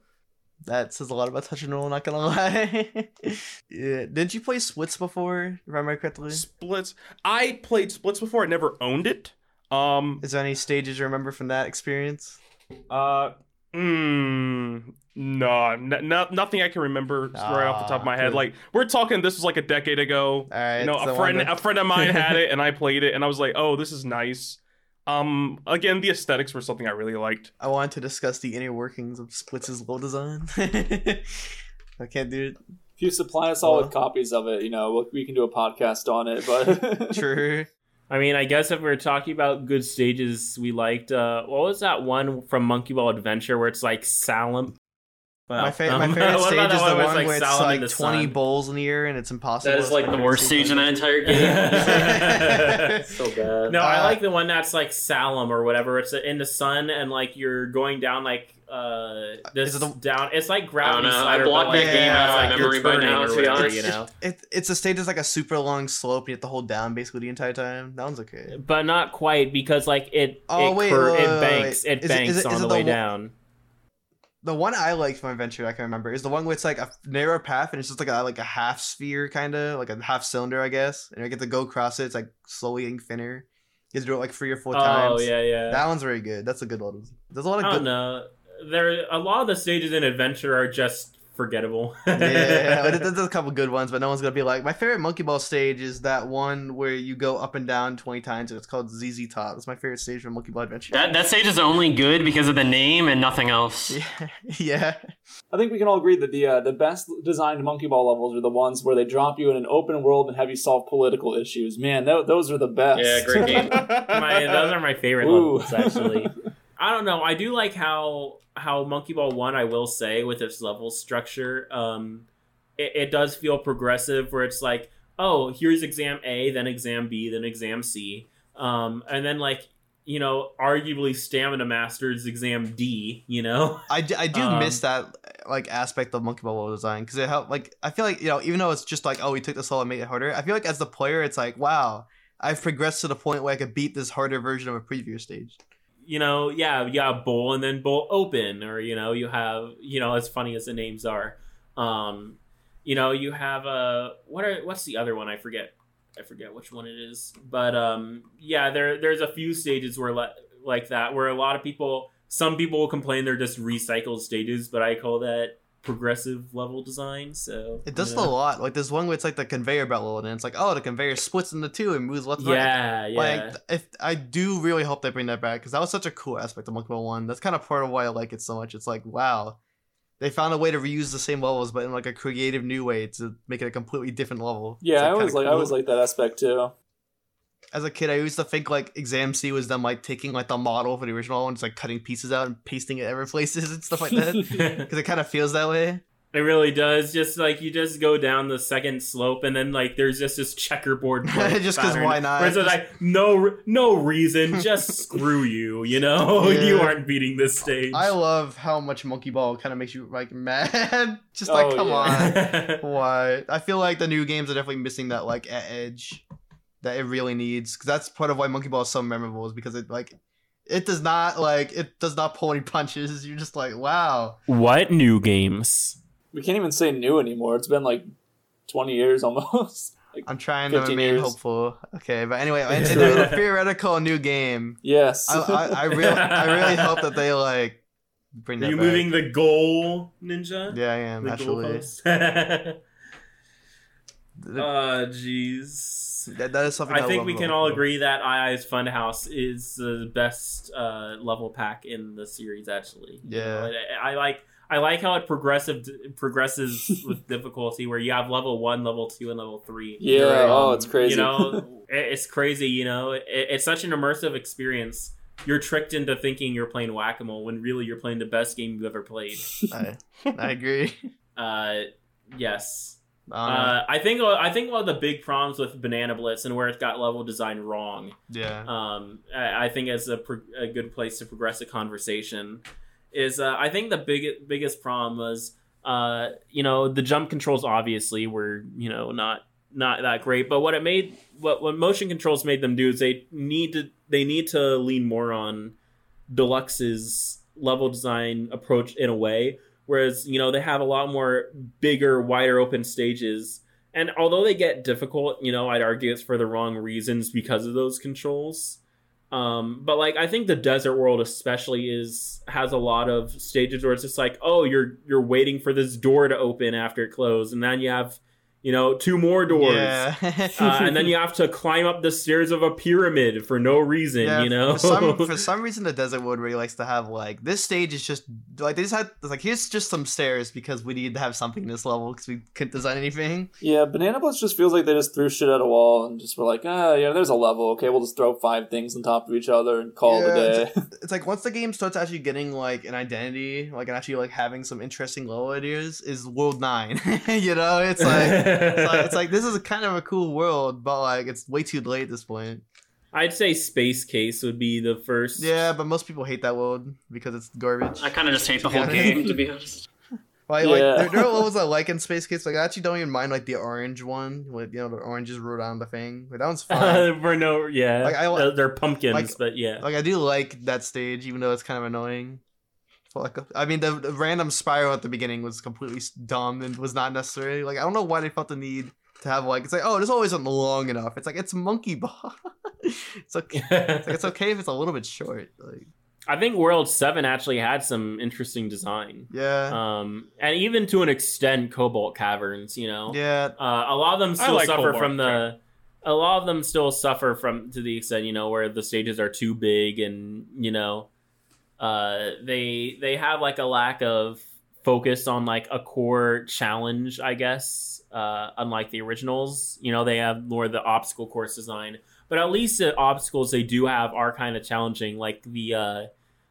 D: That says a lot about touch and roll. Not gonna lie. yeah. Didn't you play Splitz before? If I remember correctly.
E: Splitz. I played Splitz before. I never owned it. Um.
D: Is there any stages you remember from that experience?
E: Uh. Mm, no, n- no, nothing I can remember right off the top of my
D: Ah,
E: head.
D: good.
E: Like we're talking, this was like a decade ago.
D: All right.
E: you know, a friend,
D: wanted-
E: a friend of mine had it, and I played it, and I was like, "Oh, this is nice." Um, again, the aesthetics were something I really liked.
D: I wanted to discuss the inner workings of Splitz' level design. I can't do it.
B: If you supply us all
D: Well-
B: with copies of it, you know we- we can do a podcast on it. But
D: True.
A: I mean, I guess if we're talking about good stages, we liked uh what was that one from Monkey Ball Adventure where it's like Salem?
D: My, fa-
A: um,
D: my favorite stage is the
A: one
D: one
A: where
D: where it's like 20
A: sun?
D: bowls in the air and it's impossible.
C: That is like the worst stage in that entire game. so bad.
A: No, I
D: Uh,
A: like the one that's like Salem or whatever. It's in the sun and like you're going down like uh this
D: Is it the-
A: down. It's like
C: I don't
A: gravity.
C: I
A: slider. but,
C: blocked
A: like,
D: that game
A: it's
D: out of my
A: like you're
C: memory by
A: turning
C: now,
A: or
C: to be
A: whatever,
C: honest.
A: You know,
D: It, it's a stage that's like a super long slope. You have to hold down basically the entire time. That one's okay.
A: but not quite because like it
D: Oh,
A: it,
D: wait,
A: cur-
D: wait,
A: it banks it
D: Is it-
A: banks
D: is
A: on
D: is
A: the
D: the
A: way
D: one-
A: down.
D: The one I like from Adventure I can remember is the one where it's like a narrow path and it's just like a like a half sphere kind of like a half cylinder I guess, and you get to go across it. It's like slowly getting thinner. You have to do it like three or four
A: Oh
D: times.
A: Oh yeah, yeah.
D: That one's very good. That's a good one. There's a lot of
A: I
D: good.
A: don't know. There, a lot of the stages in Adventure are just forgettable.
D: yeah, but there's a couple good ones, but no one's gonna be like my favorite Monkey Ball stage is that one where you go up and down twenty times. and It's called ZZ Top. It's my favorite stage from Monkey Ball Adventure.
C: That that stage is only good because of the name and nothing else.
D: yeah, yeah.
B: I think we can all agree that the uh, the best designed monkey ball levels are the ones where they drop you in an open world and have you solve political issues. Man, tho- those are the best.
C: Yeah, great game.
A: my, those are my favorite
B: Ooh.
A: levels actually. I don't know. I do like how how Monkey Ball One. I will say with its level structure. Um, it, it does feel progressive where it's like oh here's exam a then exam b then exam c um, and then like you know arguably stamina masters exam d you know
D: I, d- I do
A: Um,
D: miss that like aspect of monkey ball design because it helped like i feel like you know even though it's just like oh we took this level and made it harder i feel like as the player it's like wow i've progressed to the point where i could beat this harder version of a previous stage
A: you know, yeah, you have bowl and then bowl open, or you know, you have you know, as funny as the names are, um, you know, you have a what are what's the other one? I forget, I forget which one it is, but um, yeah, there there's a few stages where le- like that where a lot of people, some people will complain they're just recycled stages, but I call that progressive level design. So
D: it does
A: you know.
D: a lot like there's one where it's like the conveyor belt level and it's like oh the conveyor splits into two and moves left and right
A: Yeah, yeah.
D: Like, if I do really hope they bring that back because that was such a cool aspect of Monkey Ball One. That's kind of part of why I like it so much. It's like, wow, they found a way to reuse the same levels, but in like a creative new way to make it a completely different level.
B: Yeah,
D: It's,
B: I always
D: kinda
B: like I
D: cool.
B: always like that aspect too.
D: As a kid, I used to think like Exam C was them like taking like the model for the original one, just like cutting pieces out and pasting it every places and stuff like that. Because it kind of feels that way.
A: It really does. Just like you just go down the second slope, and then like there's just this checkerboard. like,
D: Just 'cause
A: pattern
D: why not?
A: Where it's just like no, no reason. Just screw you. You know,
D: Yeah.
A: you aren't beating this stage.
D: I love how much Monkey Ball kind of makes you like mad. just like,
B: Oh,
D: come
B: yeah.
D: on. Why? I feel like the new games are definitely missing that like edge that it really needs because that's part of why Monkey Ball is so memorable is because it like it does not like it does not pull any punches. You're just like wow.
A: what new games?
B: We can't even say new anymore. It's been like twenty years almost. Like,
D: I'm trying to
B: 15
D: remain
B: years.
D: hopeful. Okay, but anyway, in, in a theoretical new game,
B: yes.
D: I, I, I really I really hope that they like bring
A: Are
D: that
A: you
D: back.
A: moving the goal, Ninja?
D: Yeah, I am
A: the
D: actually.
A: goalpost?
D: Th-
A: uh, jeez.
D: That, that is something
A: I
D: I
A: think
D: love
A: we can all
D: Ball.
A: agree that AiAi's Funhouse is the best uh, level pack in the series. Actually, You
D: Yeah.
A: know, I, I like I like how it progressive progresses with difficulty, where you have level one, level two, and level three.
B: yeah.
D: Right.
B: Oh, it's crazy.
A: You know, it, it's crazy. You know, it, it's such an immersive experience. You're tricked into thinking you're playing whack a mole when really you're playing the best game you've ever played.
D: I, I agree.
A: Uh, yes.
D: Um,
A: Uh, I think I think one of the big problems with Banana Blitz and where it got level design wrong
D: yeah.
A: um, I, I think as a, pro- a good place to progress a conversation is uh, I think the big, biggest problem was uh, you know the jump controls obviously were you know not not that great but what it made what what motion controls made them do is they need to they need to lean more on deluxe's level design approach in a way whereas you know they have a lot more bigger wider open stages and although they get difficult, you know, I'd argue it's for the wrong reasons because of those controls. Um, but like I think the desert world especially is has a lot of stages where it's just like, oh, you're you're waiting for this door to open after it closed, and then you have, you know, two more doors.
D: Yeah.
A: Uh, and then you have to climb up the stairs of a pyramid for no reason,
D: Yeah,
A: you know.
D: for some for some reason the desert world really likes to have like this stage is just like they just had like here's just some stairs because we need to have something in this level because we couldn't design anything.
B: Yeah, Banana Blitz just feels like they just threw shit at a wall and just were like, ah, yeah, there's a level. Okay, we'll just throw five things on top of each other and call it a day.
D: It's like once the game starts actually getting like an identity, like and actually like having some interesting level ideas, is World Nine. you know, it's like it's like, it's like this is a kind of a cool world, but like it's way too late at this point.
A: I'd say Space Case would be the first.
D: Yeah, but most people hate that world because it's garbage.
C: I kind of just hate the whole game, to be honest.
D: Like, like
B: Yeah.
D: there, there are levels I like in Space Case. Like I actually don't even mind like the orange one with you know the oranges wrote on the thing. Like that one's fine.
A: for no, yeah,
D: Like, I
A: Uh, they're pumpkins,
D: like-
A: but yeah.
D: like I do like that stage, even though it's kind of annoying. But, like I mean, the, the random spiral at the beginning was completely dumb and was not necessary. Like I don't know why they felt the need to have like it's like oh this always isn't long enough. It's like it's Monkey Ball. it's okay. It's, like, it's okay if it's a little bit short. Like
A: I think World Seven actually had some interesting design,
D: yeah,
A: um, and even to an extent, Cobalt Caverns. You know,
D: yeah.
A: uh, a lot of them still
E: like
A: suffer
E: Cobalt,
A: from the. A lot of them still suffer from to the extent you know where the stages are too big and you know, uh, they they have like a lack of focus on like a core challenge, I guess. Uh, unlike the originals, you know, they have more the obstacle course design, but at least the obstacles they do have are kind of challenging. Like the uh,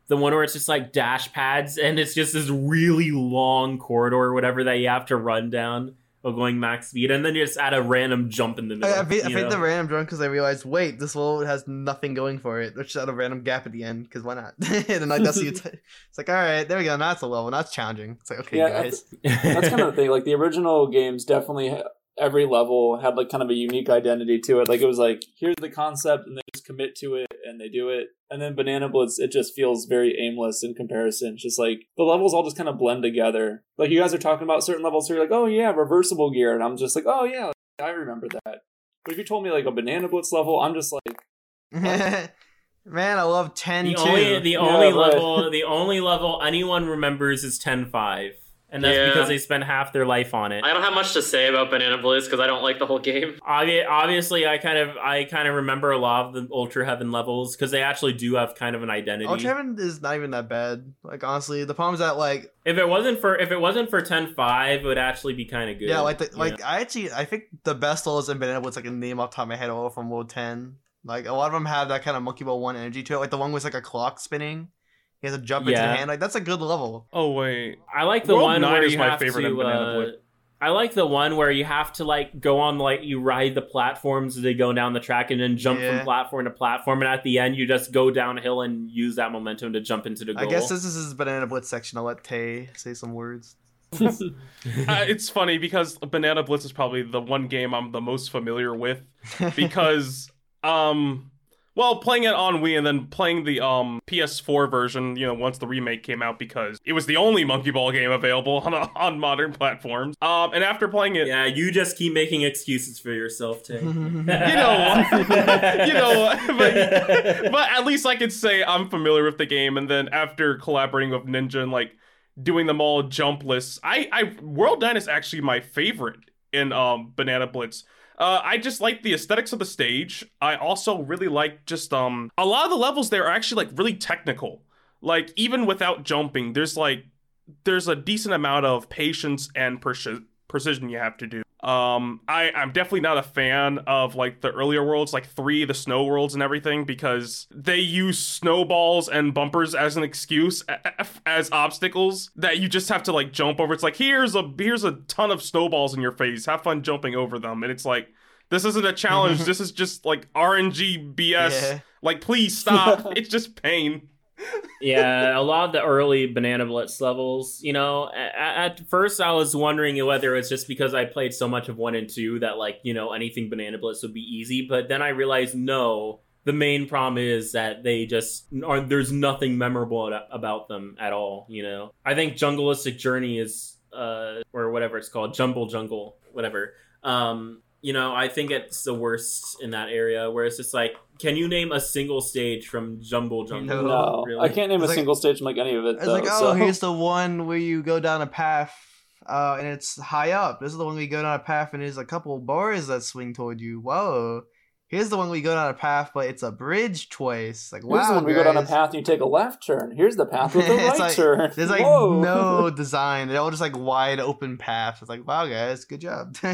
A: the one where it's just like dash pads and it's just this really long corridor or whatever that you have to run down. While going max speed, and then you just add a random jump in the middle.
D: I, I think, I
A: you
D: think the random jump because I realized, wait, this level has nothing going for it. Let's just add a random gap at the end because why not? and like that's the, it's like all right, there we go. Now it's a level. Now it's challenging. It's like okay,
B: Yeah,
D: guys.
B: That's kind of the thing. Like the original games, definitely every level had like kind of a unique identity to it. Like it was like here's the concept, and they just commit to it and they do it. And then Banana Blitz, it just feels very aimless in comparison. It's just like the levels all just kind of blend together. Like you guys are talking about certain levels, so you're like, oh yeah, reversible gear, and I'm just like, oh yeah, I remember that. But if you told me like a Banana Blitz level, I'm just like,
D: Man, I love ten
A: the
D: too.
A: only the
B: Yeah,
A: only
B: right.
A: level the only level anyone remembers is 10-5. And that's
C: Yeah.
A: because they spend half their life on it.
C: I don't have much to say about Banana Blitz because I don't like the whole game.
A: Obvi- obviously, I kind of I kind of remember a lot of the Ultra Heaven levels because they actually do have kind of an identity.
D: Ultra Heaven is not even that bad. Like honestly, the problem is that like
A: If it wasn't for if it wasn't for 10-5, it would actually be kind of good.
D: yeah, like the, like
A: know?
D: I actually I think the best levels in Banana Blitz like a name off the top of my head are all from World Ten. Like a lot of them have that kind of Monkey Ball One energy to it. Like the one with like a clock spinning. He has a jump into the hand. Like that's a good level.
E: Oh wait,
A: I like the
E: World
A: one
E: Nine
A: where
E: is
A: you
E: my
A: have
E: favorite
A: to. uh, I like the one where you have to like go on like you ride the platforms as they go down the track and then jump
D: Yeah.
A: from platform to platform and at the end you just go downhill and use that momentum to jump into the goal.
D: I guess this is his Banana Blitz section. I'll let Tay say some words.
E: uh, it's funny because Banana Blitz is probably the one game I'm the most familiar with because um well playing it on Wii and then playing the um PS4 version, you know, once the remake came out because it was the only Monkey Ball game available on on modern platforms. Um and after playing it
A: yeah, you just keep making excuses for yourself, Tay.
E: you know what? you know what? But, but at least I could say I'm familiar with the game and then after collaborating with Ninja and like doing them all jumpless, I I World 9 is actually my favorite in um Banana Blitz. Uh, I just like the aesthetics of the stage. I also really like just um a lot of the levels there are actually like really technical. Like even without jumping, there's like there's a decent amount of patience and preci- precision you have to do. Um, I I'm definitely not a fan of like the earlier worlds, like three, the snow worlds and everything, because they use snowballs and bumpers as an excuse as obstacles that you just have to like jump over. It's like here's a here's a ton of snowballs in your face. Have fun jumping over them, and it's like. This isn't a challenge. this is just like RNG BS.
D: Yeah.
E: Like, please stop. it's just pain.
A: Yeah, a lot of the early Banana Blitz levels, you know, at, at first I was wondering whether it's just because I played so much of one and two that like, you know, anything Banana Blitz would be easy, but then I realized no, the main problem is that they just are there's nothing memorable about them at all, you know. I think Jungleistic Journey is uh or whatever it's called, Jumble Jungle, whatever. Um you know, I think it's the worst in that area where it's just like, can you name a single stage from Jumble Jungle?
D: No.
B: no,
A: Really?
B: I can't name
D: It's
B: a
D: like-
B: single stage from like any of it.
D: It's
B: though,
D: like, oh,
B: so-
D: here's the one where you go down a path, uh, and it's high up. This is the one where you go down a path, and there's a couple bars that swing toward you. Whoa. Here's the one we go down a path, but it's a bridge twice. Like, wow.
B: Here's the one we go down a path and you take a left turn. Here's the path with the right
D: like-
B: turn.
D: There's like
B: Whoa.
D: no design. They're all just like wide open paths. It's like, wow, guys, good job.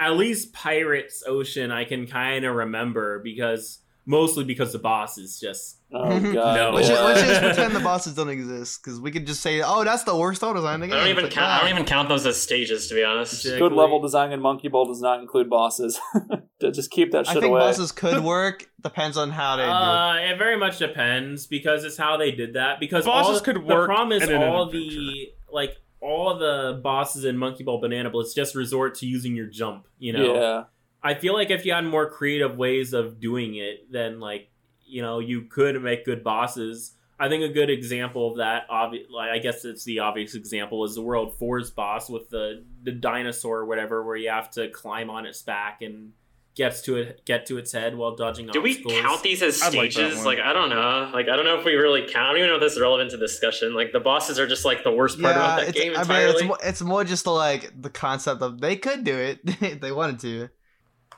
A: at least Pirates Ocean I can kind of remember because mostly because the boss is just
B: Oh god.
A: No.
D: let's, just, let's just pretend the bosses don't exist because we could just say, oh, that's the worst level design in the
C: I
D: game.
C: don't even
D: like,
C: count. I don't even count those as stages, to be honest.
A: Shit.
B: Good level design in Monkey Ball does not include bosses. Just keep that
D: I think
B: away.
D: bosses could work. Depends on how they do. it.
A: Uh, it very much depends because it's how they did that. Because all
E: Bosses
A: the,
E: could
A: the
E: work
A: problem is all the like all the bosses in Monkey Ball Banana Blitz just resort to using your jump. You know,
B: Yeah.
A: I feel like if you had more creative ways of doing it, then like you know you could make good bosses. I think a good example of that, obvi- like I guess it's the obvious example, is the World Fours boss with the the dinosaur or whatever, where you have to climb on its back and gets to it get to its head while dodging
C: Do we count these as
E: I'd like
C: stages? Like, I don't know. Like I don't know if we really count. I don't even know if this is relevant to discussion. Like the bosses are just like the worst part about that
D: it's,
C: game
D: I mean, it's more, it's more just the, like the concept of they could do it if they wanted to.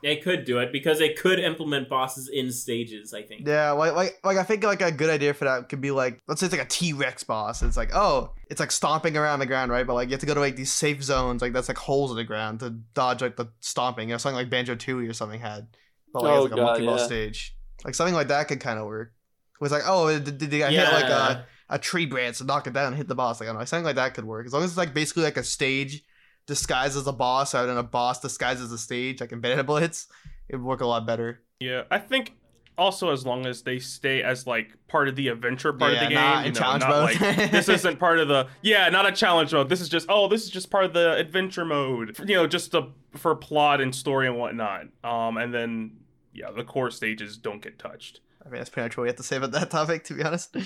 A: They could do it because they could implement bosses in stages. I think.
D: Yeah, like, like like I think like a good idea for that could be like let's say it's like a T Rex boss. It's like oh, it's like stomping around the ground, right? But like you have to go to like these safe zones, like that's like holes in the ground to dodge like the stomping. You know, something like Banjo Tooie or something had, but like,
B: Oh,
D: it's like a
B: God,
D: monkey ball
B: yeah.
D: stage. Like something like that could kind of work. It was like oh, did, did they hit like a a tree branch to knock it down and hit the boss? Like I don't know, something like that could work as long as it's like basically like a stage disguised as a boss rather than a boss disguised as a stage, like in Banana Blitz, it would work a lot better.
E: Yeah, I think also as long as they stay as like part of the adventure part
D: Yeah,
E: of the game,
D: in
E: you know,
D: challenge mode.
E: like this isn't part of the yeah, not a challenge mode. This is just oh, this is just part of the adventure mode. You know, just to, for plot and story and whatnot. Um, and then yeah, the core stages don't get touched.
D: I mean, that's pretty much what we have to say about that topic, to be honest.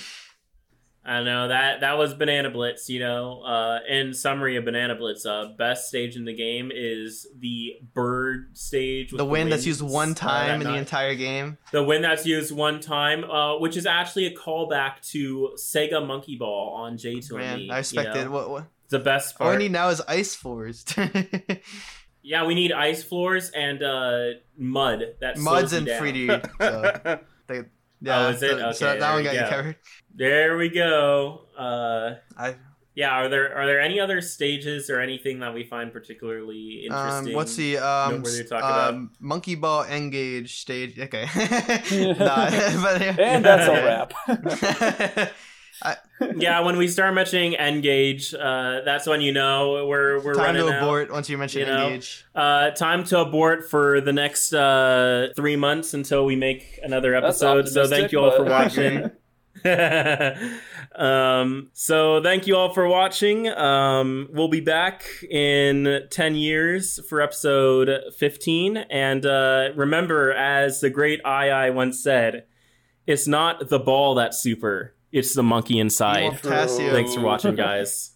A: I know that that was Banana Blitz. You know, uh, in summary of Banana Blitz, uh, best stage in the game is the bird stage. With
D: The wind that's used one
A: uh,
D: time in the entire game.
A: The wind that's used one time, uh, which is actually a callback to Sega Monkey Ball on J to
D: Man. I expected
A: you know?
D: What, what?
A: The best
D: All we
A: part.
D: need now is ice floors.
A: yeah, we need ice floors and uh, mud. That
D: Muds and
A: you
D: 3D. So they, yeah,
A: Oh, is it?
D: so, so that one got
A: you
D: covered.
A: There we go. Uh,
D: I
A: yeah, are there are there any other stages or anything that we find particularly
D: um,
A: interesting?
D: what's the um,
A: noteworthy to
D: s-
A: talk about?
D: um monkey ball engage stage? Okay, nah, but
B: And that's a wrap.
A: yeah, when we start mentioning Engage, uh, that's when you know we're we're
D: Time
A: running
D: to
A: out.
D: abort once you mention
A: you know?
D: engage.
A: Uh, time to abort for the next uh, three months until we make another episode. So thank you all for watching. um, so thank you all for watching. Um, we'll be back in 10 years for episode 15. And uh, remember, as the great AiAi once said, it's not the ball that's super, it's the monkey inside. Thanks for watching, guys.